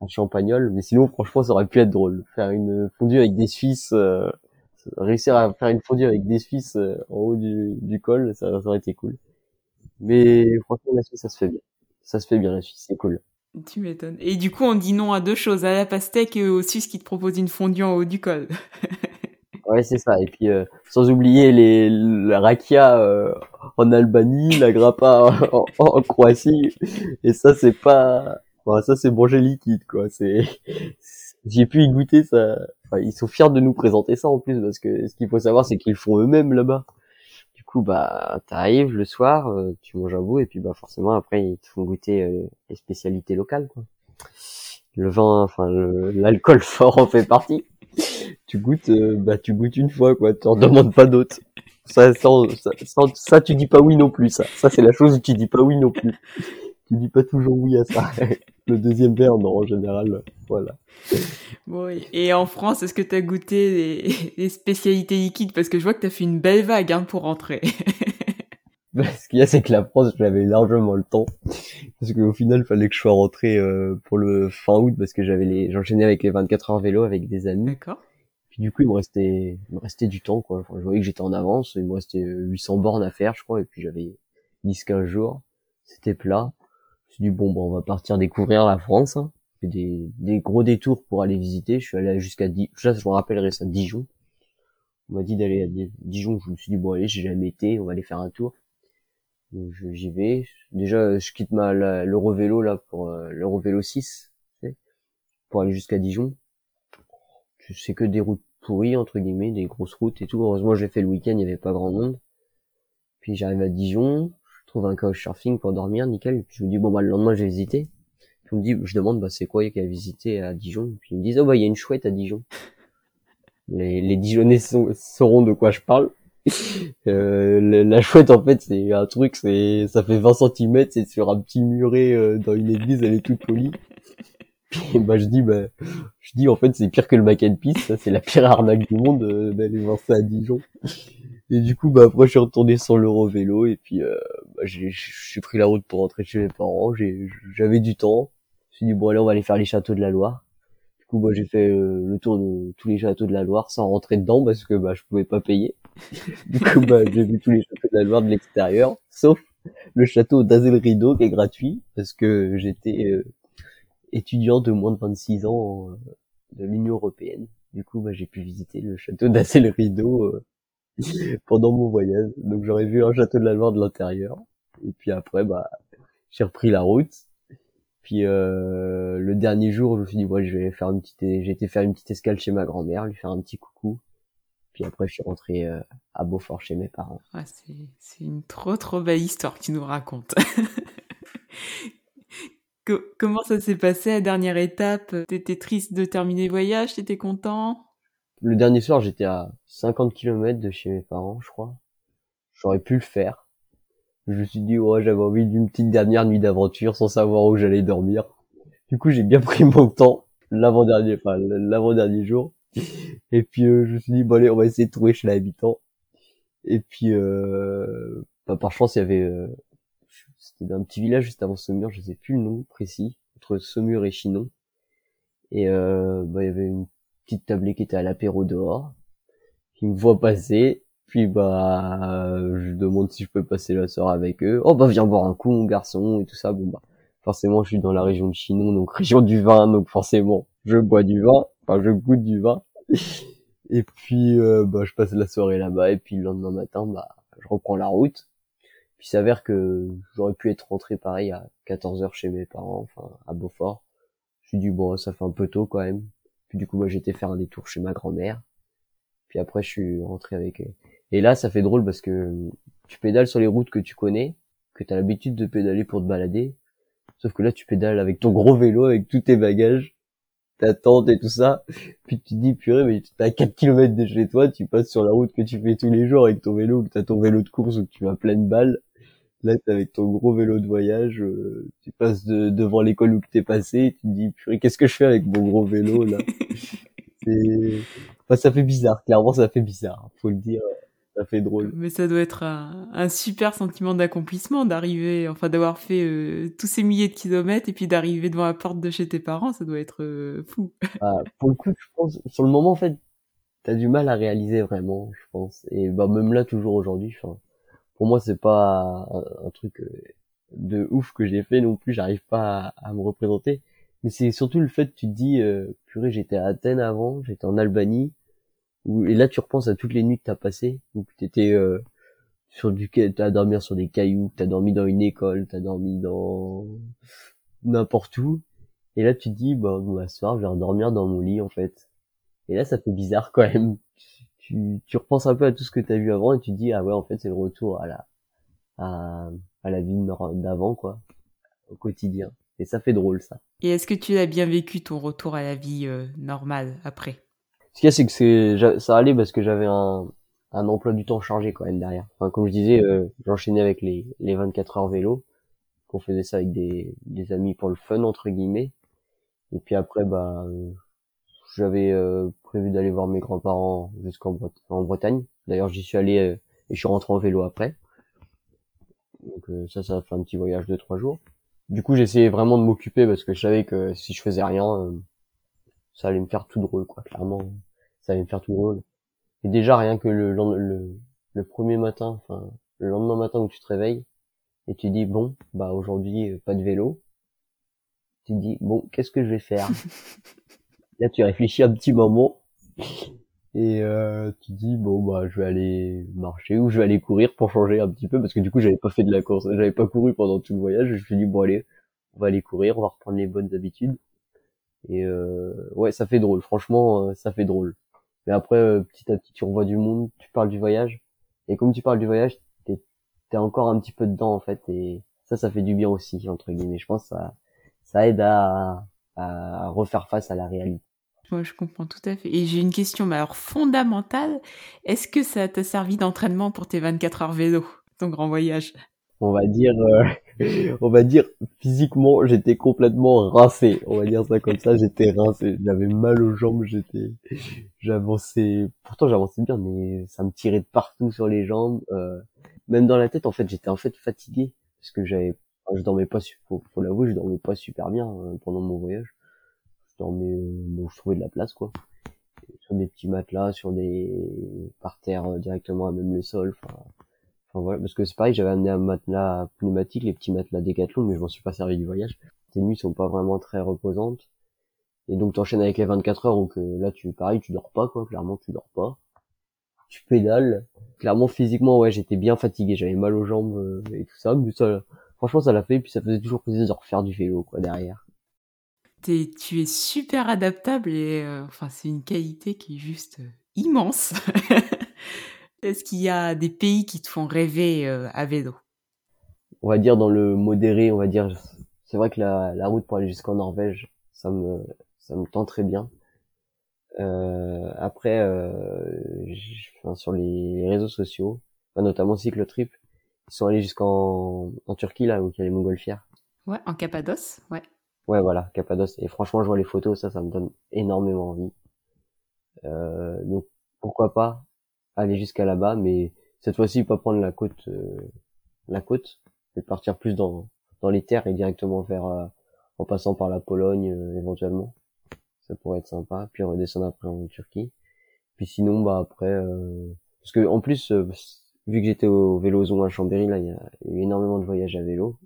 à Champagnol, mais sinon franchement ça aurait pu être drôle. Faire une fondue avec des Suisses, euh, réussir à faire une fondue avec des Suisses euh, en haut du, du col, ça, ça aurait été cool. Mais franchement, la Suisse, ça se fait bien. Ça se fait bien, la Suisse, c'est cool. Tu m'étonnes. Et du coup, on dit non à deux choses, à la pastèque et au Suisse qui te propose une fondue en haut du col. ouais, c'est ça. Et puis, euh, sans oublier les, la rakia euh, en Albanie, la grappa en, Croatie. Et ça, c'est pas... Enfin, ça, c'est manger liquide, quoi. C'est... J'ai pu y goûter, ça... Ils sont fiers de nous présenter ça, en plus, parce que ce qu'il faut savoir, c'est qu'ils font eux-mêmes, là-bas coup, bah, t'arrives le soir, euh, tu manges un bout, et puis bah forcément après ils te font goûter euh, les spécialités locales. Quoi. Le vin, enfin l'alcool fort en fait partie. tu goûtes, euh, bah tu goûtes une fois quoi, t'en demandes pas d'autres. Ça, ça, ça, ça, tu dis pas oui non plus. Ça, ça c'est la chose où tu dis pas oui non plus. Tu dis pas toujours oui à ça. le deuxième verre, non en général, voilà. Bon, et en France, est-ce que tu as goûté les, spécialités liquides? Parce que je vois que tu as fait une belle vague hein, pour rentrer. Ce qu'il y a, c'est que la France, j'avais largement le temps. Parce qu'au final, il fallait que je sois rentré euh, pour le fin août, parce que j'avais les, j'enchaînais avec les 24 heures vélo avec des amis. D'accord. Puis du coup, il me restait, il me restait du temps, quoi. Enfin, je voyais que j'étais en avance. Il me restait 800 bornes à faire, je crois, et puis j'avais 10-15 jours. C'était plat. Suis dit, bon, bon, on va partir découvrir la France. Hein des, des gros détours pour aller visiter. Je suis allé jusqu'à Dijon. je me rappellerai ça, Dijon. On m'a dit d'aller à Dijon. Je me suis dit, bon, allez, j'ai jamais été, on va aller faire un tour. J'y vais. Déjà, je quitte ma, l'Eurovélo, là, pour euh, l'Eurovélo 6, pour aller jusqu'à Dijon. C'est que des routes pourries, entre guillemets, des grosses routes et tout. Heureusement, j'ai fait le week-end, il n'y avait pas grand monde. Puis j'arrive à Dijon, trouve un couchsurfing pour dormir, nickel. Puis je me dis, bon, bah, le lendemain, j'ai visité me dit, je demande, bah, c'est quoi qu'il y a visité à Dijon? Puis ils me disent, oh, bah, il y a une chouette à Dijon. Les, les Dijonnais sauront de quoi je parle. Euh, la chouette, en fait, c'est un truc, c'est, ça fait 20 cm, c'est sur un petit muret euh, dans une église, elle est toute polie. Puis, bah, je dis, bah, je dis, en fait, c'est pire que le mac and peace, ça, c'est la pire arnaque du monde euh, d'aller voir ça à Dijon. Et du coup, bah, après, je suis retourné sur l'euro vélo, et puis, euh, bah, j'ai, j'ai pris la route pour rentrer chez mes parents, j'avais du temps suis dit bon allez on va aller faire les châteaux de la Loire. Du coup moi j'ai fait euh, le tour de tous les châteaux de la Loire sans rentrer dedans parce que bah je pouvais pas payer. du coup bah j'ai vu tous les châteaux de la Loire de l'extérieur, sauf le château d'Azel Rideau qui est gratuit parce que j'étais euh, étudiant de moins de 26 ans euh, de l'Union européenne. Du coup bah j'ai pu visiter le château d'Azel Rideau pendant mon voyage. Donc j'aurais vu un château de la Loire de l'intérieur. Et puis après bah j'ai repris la route puis euh, le dernier jour, je me suis dit ouais, je vais faire une petite, j'ai été faire une petite escale chez ma grand-mère, lui faire un petit coucou. Puis après, je suis rentré euh, à Beaufort chez mes parents. Ah, c'est une trop trop belle histoire que tu nous racontes. Comment ça s'est passé la dernière étape? T'étais triste de terminer le voyage? T'étais content? Le dernier soir, j'étais à 50 km de chez mes parents, je crois. J'aurais pu le faire je me suis dit, ouais, j'avais envie d'une petite dernière nuit d'aventure sans savoir où j'allais dormir. Du coup, j'ai bien pris mon temps l'avant-dernier, enfin, l'avant-dernier jour. Et puis, euh, je me suis dit, bon allez, on va essayer de trouver chez l'habitant. Et puis, euh, bah, par chance, il y avait, euh, c'était un petit village juste avant Saumur, je sais plus le nom précis, entre Saumur et Chinon. Et euh, bah, il y avait une petite tablée qui était à l'apéro dehors, qui me voit passer, puis bah, je demande si je peux passer la soirée avec eux. Oh bah viens boire un coup mon garçon et tout ça. Bon bah, forcément je suis dans la région de Chinon, donc région du vin, donc forcément je bois du vin, enfin je goûte du vin. Et puis euh, bah je passe la soirée là-bas et puis le lendemain matin bah je reprends la route. Puis s'avère que j'aurais pu être rentré pareil à 14 heures chez mes parents, enfin à Beaufort. Je me dit bon ça fait un peu tôt quand même. Puis du coup moi j'étais faire un détour chez ma grand-mère. Puis après je suis rentré avec et là, ça fait drôle parce que tu pédales sur les routes que tu connais, que tu as l'habitude de pédaler pour te balader. Sauf que là, tu pédales avec ton gros vélo, avec tous tes bagages, ta tente et tout ça. Puis tu te dis, purée, mais t'es à 4 km de chez toi, tu passes sur la route que tu fais tous les jours avec ton vélo, que t'as ton vélo de course ou que tu vas pleine balle. Là, t'es avec ton gros vélo de voyage, euh, tu passes devant l'école où tu t'es passé, tu te dis, purée, qu'est-ce que je fais avec mon gros vélo, là? Enfin, ça fait bizarre, clairement, ça fait bizarre, faut le dire ça fait drôle. Mais ça doit être un, super sentiment d'accomplissement d'arriver, enfin d'avoir fait euh, tous ces milliers de kilomètres et puis d'arriver devant la porte de chez tes parents, ça doit être euh, fou. Ah, pour le coup, je pense, sur le moment, en fait, t'as du mal à réaliser vraiment, je pense. Et bah même là, toujours aujourd'hui, pour pour moi c'est pas un, truc euh, de ouf que j'ai fait non plus j'arrive pas à, me représenter. Mais c'est surtout le fait que tu te dis euh, purée j'étais à Athènes avant j'étais en Albanie où, et là tu repenses à toutes les nuits que t'as passées où t'étais euh, sur du t'as dormi sur des cailloux t'as dormi dans une école t'as dormi dans n'importe où. Et là tu te dis bah, bah ce soir je vais dormir dans mon lit en fait. Et là ça fait bizarre quand même tu, tu repenses un peu à tout ce que tu as vu avant et tu te dis ah ouais en fait c'est le retour à la à, à la vie d'avant quoi. Au quotidien. Et ça fait drôle ça. Et est-ce que tu as bien vécu ton retour à la vie euh, normale après? Ce qu'il y a c'est que c'est ça allait parce que j'avais un un emploi du temps chargé quand même derrière. Enfin comme je disais euh, j'enchaînais avec les les 24 heures vélo qu'on faisait ça avec des des amis pour le fun entre guillemets. Et puis après bah j'avais euh, prévu d'aller voir mes grands-parents jusqu'en en Bretagne. D'ailleurs, j'y suis allé euh, et je suis rentré en vélo après. Donc euh, ça, ça a fait un petit voyage de trois jours. Du coup, j'essayais vraiment de m'occuper parce que je savais que si je faisais rien, ça allait me faire tout drôle, quoi. Clairement, ça allait me faire tout drôle. Et déjà, rien que le, le, le premier matin, enfin, le lendemain matin où tu te réveilles, et tu dis, bon, bah aujourd'hui, pas de vélo. Tu dis, bon, qu'est-ce que je vais faire? Là, tu réfléchis un petit moment et euh, tu dis bon bah je vais aller marcher ou je vais aller courir pour changer un petit peu parce que du coup j'avais pas fait de la course, j'avais pas couru pendant tout le voyage. Je me suis dit bon allez, on va aller courir, on va reprendre les bonnes habitudes. Et euh, ouais, ça fait drôle. Franchement, euh, ça fait drôle. Mais après, euh, petit à petit, tu revois du monde, tu parles du voyage. Et comme tu parles du voyage, t'es es encore un petit peu dedans en fait. Et ça, ça fait du bien aussi entre guillemets. Je pense que ça ça aide à, à refaire face à la réalité. Moi, je comprends tout à fait. Et j'ai une question, mais alors fondamentale. Est-ce que ça t'a servi d'entraînement pour tes 24 heures vélo, ton grand voyage? On va dire, euh, on va dire physiquement, j'étais complètement rincé. On va dire ça comme ça, j'étais rincé. J'avais mal aux jambes, j'étais, j'avançais. Pourtant, j'avançais bien, mais ça me tirait de partout sur les jambes. Euh... Même dans la tête, en fait, j'étais en fait fatigué parce que j'avais, je dormais pas, faut, faut l'avouer, je dormais pas super bien euh, pendant mon voyage mais bon, je trouvais de la place quoi. Sur des petits matelas sur des par terre euh, directement à même le sol enfin enfin voilà. Parce que c'est pareil j'avais amené un matelas pneumatique les petits matelas Decathlon mais je m'en suis pas servi du voyage. Les nuits sont pas vraiment très reposantes. Et donc t'enchaînes avec les 24 heures donc euh, là tu pareil tu dors pas quoi. Clairement tu dors pas. Tu pédales. Clairement physiquement ouais j'étais bien fatigué. J'avais mal aux jambes euh, et tout ça. Mais ça franchement ça l'a fait. Et puis ça faisait toujours plaisir de refaire du vélo quoi derrière tu es super adaptable et euh, enfin c'est une qualité qui est juste euh, immense. Est-ce qu'il y a des pays qui te font rêver euh, à vélo? On va dire dans le modéré, on va dire. C'est vrai que la, la route pour aller jusqu'en Norvège, ça me ça me tend très bien. après, enfin, sur les réseaux sociaux, notamment Cyclotrip, ils sont allés jusqu'en en Turquie là où il y a les montgolfières. Ouais, en Cappadoce, ouais. Ouais, voilà, Cappadoce. Et franchement, je vois les photos, ça, ça me donne énormément envie. Euh, donc, pourquoi pas aller jusqu'à là-bas, mais cette fois-ci, pas prendre la côte, euh, la côte, mais partir plus dans dans les terres et directement vers, euh, en passant par la Pologne euh, éventuellement. Ça pourrait être sympa. Puis redescendre après en Turquie. Puis sinon, bah après, parce que en plus, vu que j'étais au Vélozon à Chambéry, là, il y a eu énormément de voyages à vélo.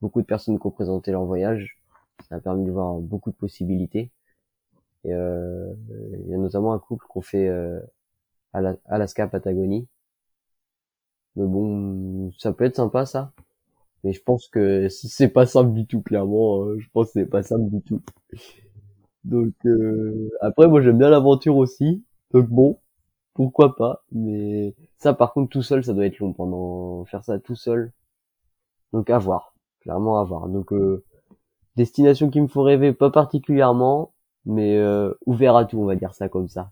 Beaucoup de personnes qui ont présenté leur voyage ça a permis de voir beaucoup de possibilités. Et euh, il y a notamment un couple qu'on fait euh, Alaska Patagonie. Mais bon, ça peut être sympa ça. Mais je pense que c'est pas simple du tout, clairement. Euh, je pense que c'est pas simple du tout. Donc euh, après, moi j'aime bien l'aventure aussi. Donc bon, pourquoi pas. Mais ça, par contre, tout seul, ça doit être long pendant faire ça tout seul. Donc à voir, clairement à voir. Donc euh, Destination qui me faut rêver, pas particulièrement, mais euh, ouvert à tout, on va dire ça comme ça.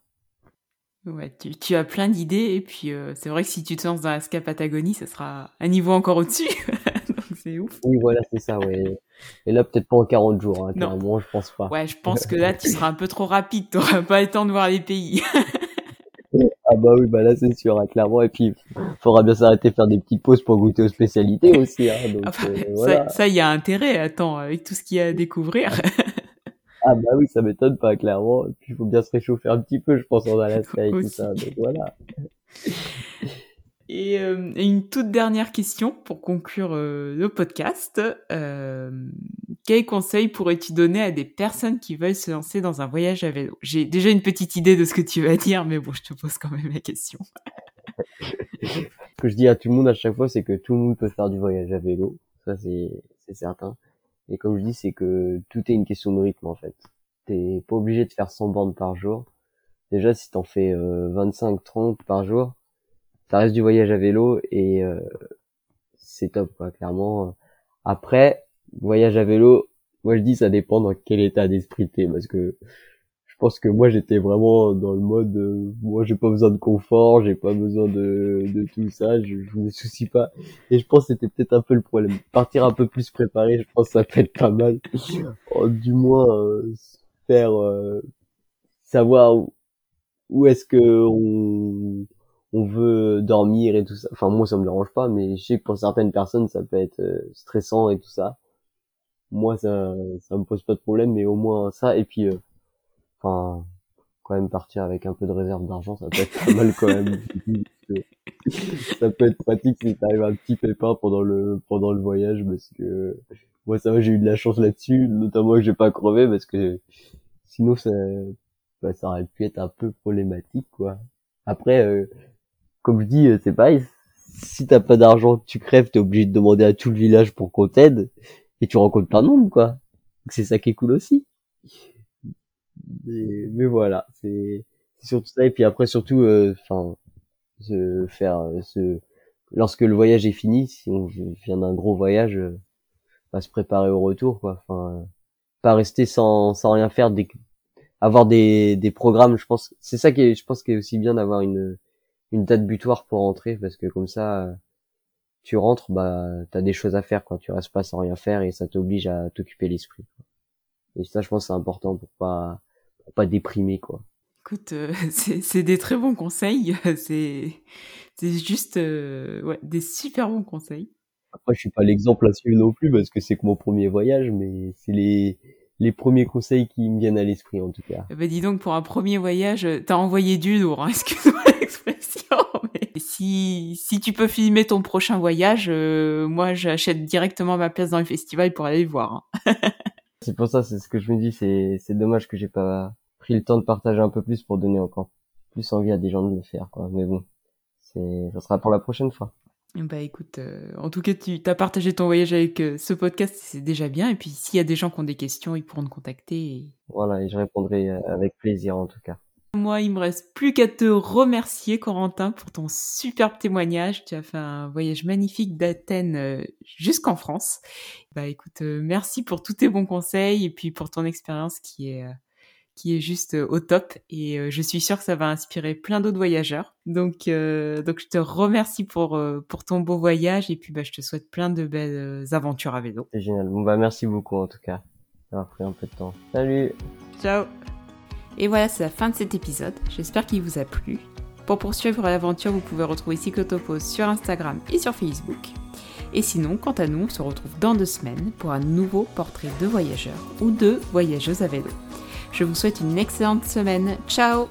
Ouais, tu, as plein d'idées et puis euh, c'est vrai que si tu te lances dans la Ska Patagonie, ça sera un niveau encore au-dessus. Donc c'est ouf. Oui, voilà, c'est ça, ouais. Et là, peut-être pas en 40 jours, hein, clairement, je pense pas. Ouais, je pense que là, tu seras un peu trop rapide, t'auras pas le temps de voir les pays. Ah bah oui, bah là c'est sûr, hein, clairement. Et puis, faudra bien s'arrêter faire des petites pauses pour goûter aux spécialités aussi. Hein, donc, euh, Ça, il y a intérêt, attends, avec tout ce qu'il y a à découvrir. ah bah oui, ça m'étonne pas, clairement. Et puis, il faut bien se réchauffer un petit peu, je pense, en Alaska et tout ça. Donc voilà. Et euh, une toute dernière question pour conclure euh, le podcast. Euh, quel conseil pourrais-tu donner à des personnes qui veulent se lancer dans un voyage à vélo? J'ai déjà une petite idée de ce que tu vas dire, mais bon, je te pose quand même la question. ce que je dis à tout le monde à chaque fois, c'est que tout le monde peut faire du voyage à vélo. Ça, c'est certain. Et comme je dis, c'est que tout est une question de rythme, en fait. T'es pas obligé de faire 100 bornes par jour. Déjà, si t'en fais 25-30 par jour, ça reste du voyage à vélo et euh, c'est top quoi clairement. Après voyage à vélo moi je dis ça dépend dans quel état d'esprit t'es parce que je pense que moi j'étais vraiment dans le mode euh, moi j'ai pas besoin de confort j'ai pas besoin de, de tout ça je, je me soucie pas. Et je pense que c'était peut-être un peu le problème. Partir un peu plus préparé je pense que ça peut être pas mal. Oh, du moins euh, faire savoir où, où est-ce que on on veut dormir et tout ça. Enfin, moi, ça me dérange pas, mais je sais que pour certaines personnes, ça peut être euh, stressant et tout ça. Moi, ça, ça me pose pas de problème, mais au moins ça. Et puis, euh, enfin, quand même partir avec un peu de réserve d'argent, ça peut être pas mal quand même. ça peut être pratique si t'arrives un petit pépin pendant le pendant le voyage, parce que moi, ça va, j'ai eu de la chance là-dessus, notamment que j'ai pas crevé, parce que sinon, ça, bah, ça aurait pu être un peu problématique, quoi. Après, euh, comme je dis, euh, c'est pareil. Si t'as pas d'argent, tu crèves, t'es obligé de demander à tout le village pour qu'on t'aide, et tu rencontres pas de monde, quoi. C'est ça qui est cool aussi. Mais, voilà, c'est surtout ça. Et puis après, surtout, euh, enfin, se faire, euh, se, lorsque le voyage est fini, si on vient d'un gros voyage, va se préparer au retour, quoi. Enfin, pas rester sans sans rien faire, des, avoir des des programmes. Je pense, c'est ça qui est, je pense, qui est aussi bien d'avoir une une date butoir pour rentrer parce que comme ça tu rentres bah t'as des choses à faire quoi. Tu restes pas sans rien faire et ça t'oblige à t'occuper l'esprit et ça je pense c'est important pour pas pour pas déprimer quoi. Écoute euh, c'est des très bons conseils. C'est c'est juste euh, ouais des super bons conseils. Après je suis pas l'exemple à suivre non plus parce que c'est que mon premier voyage mais c'est les les premiers conseils qui me viennent à l'esprit en tout cas. Bah dis donc pour un premier voyage, t'as envoyé du lourd, hein, excuse-moi l'expression. Mais si si tu peux filmer ton prochain voyage, euh, moi j'achète directement ma place dans le festival pour aller le voir. Hein. c'est pour ça, c'est ce que je me dis, c'est c'est dommage que j'ai pas pris le temps de partager un peu plus pour donner encore plus envie à des gens de le faire quoi. Mais bon, c'est ça sera pour la prochaine fois. Bah écoute, euh, en tout cas, tu as partagé ton voyage avec euh, ce podcast, c'est déjà bien. Et puis s'il y a des gens qui ont des questions, ils pourront te contacter. Voilà, et je répondrai euh, avec plaisir en tout cas. Moi, il me reste plus qu'à te remercier, Corentin, pour ton superbe témoignage. Tu as fait un voyage magnifique d'Athènes jusqu'en France. Bah écoute, merci pour tous tes bons conseils et puis pour ton expérience qui est qui est juste euh, au top et euh, je suis sûre que ça va inspirer plein d'autres voyageurs. Donc euh, donc je te remercie pour pour ton beau voyage et puis bah je te souhaite plein de belles aventures à vélo. C'est génial. Bon bah merci beaucoup en tout cas d'avoir pris un peu de temps. Salut. Ciao. Et voilà, c'est la fin de cet épisode. J'espère qu'il vous a plu. Pour poursuivre l'aventure, vous pouvez retrouver Cyclotopos sur Instagram et sur Facebook. Et sinon, quant à nous, on se retrouve dans deux semaines pour un nouveau portrait de voyageurs ou de voyageuses à vélo. Je vous souhaite une excellente semaine. Ciao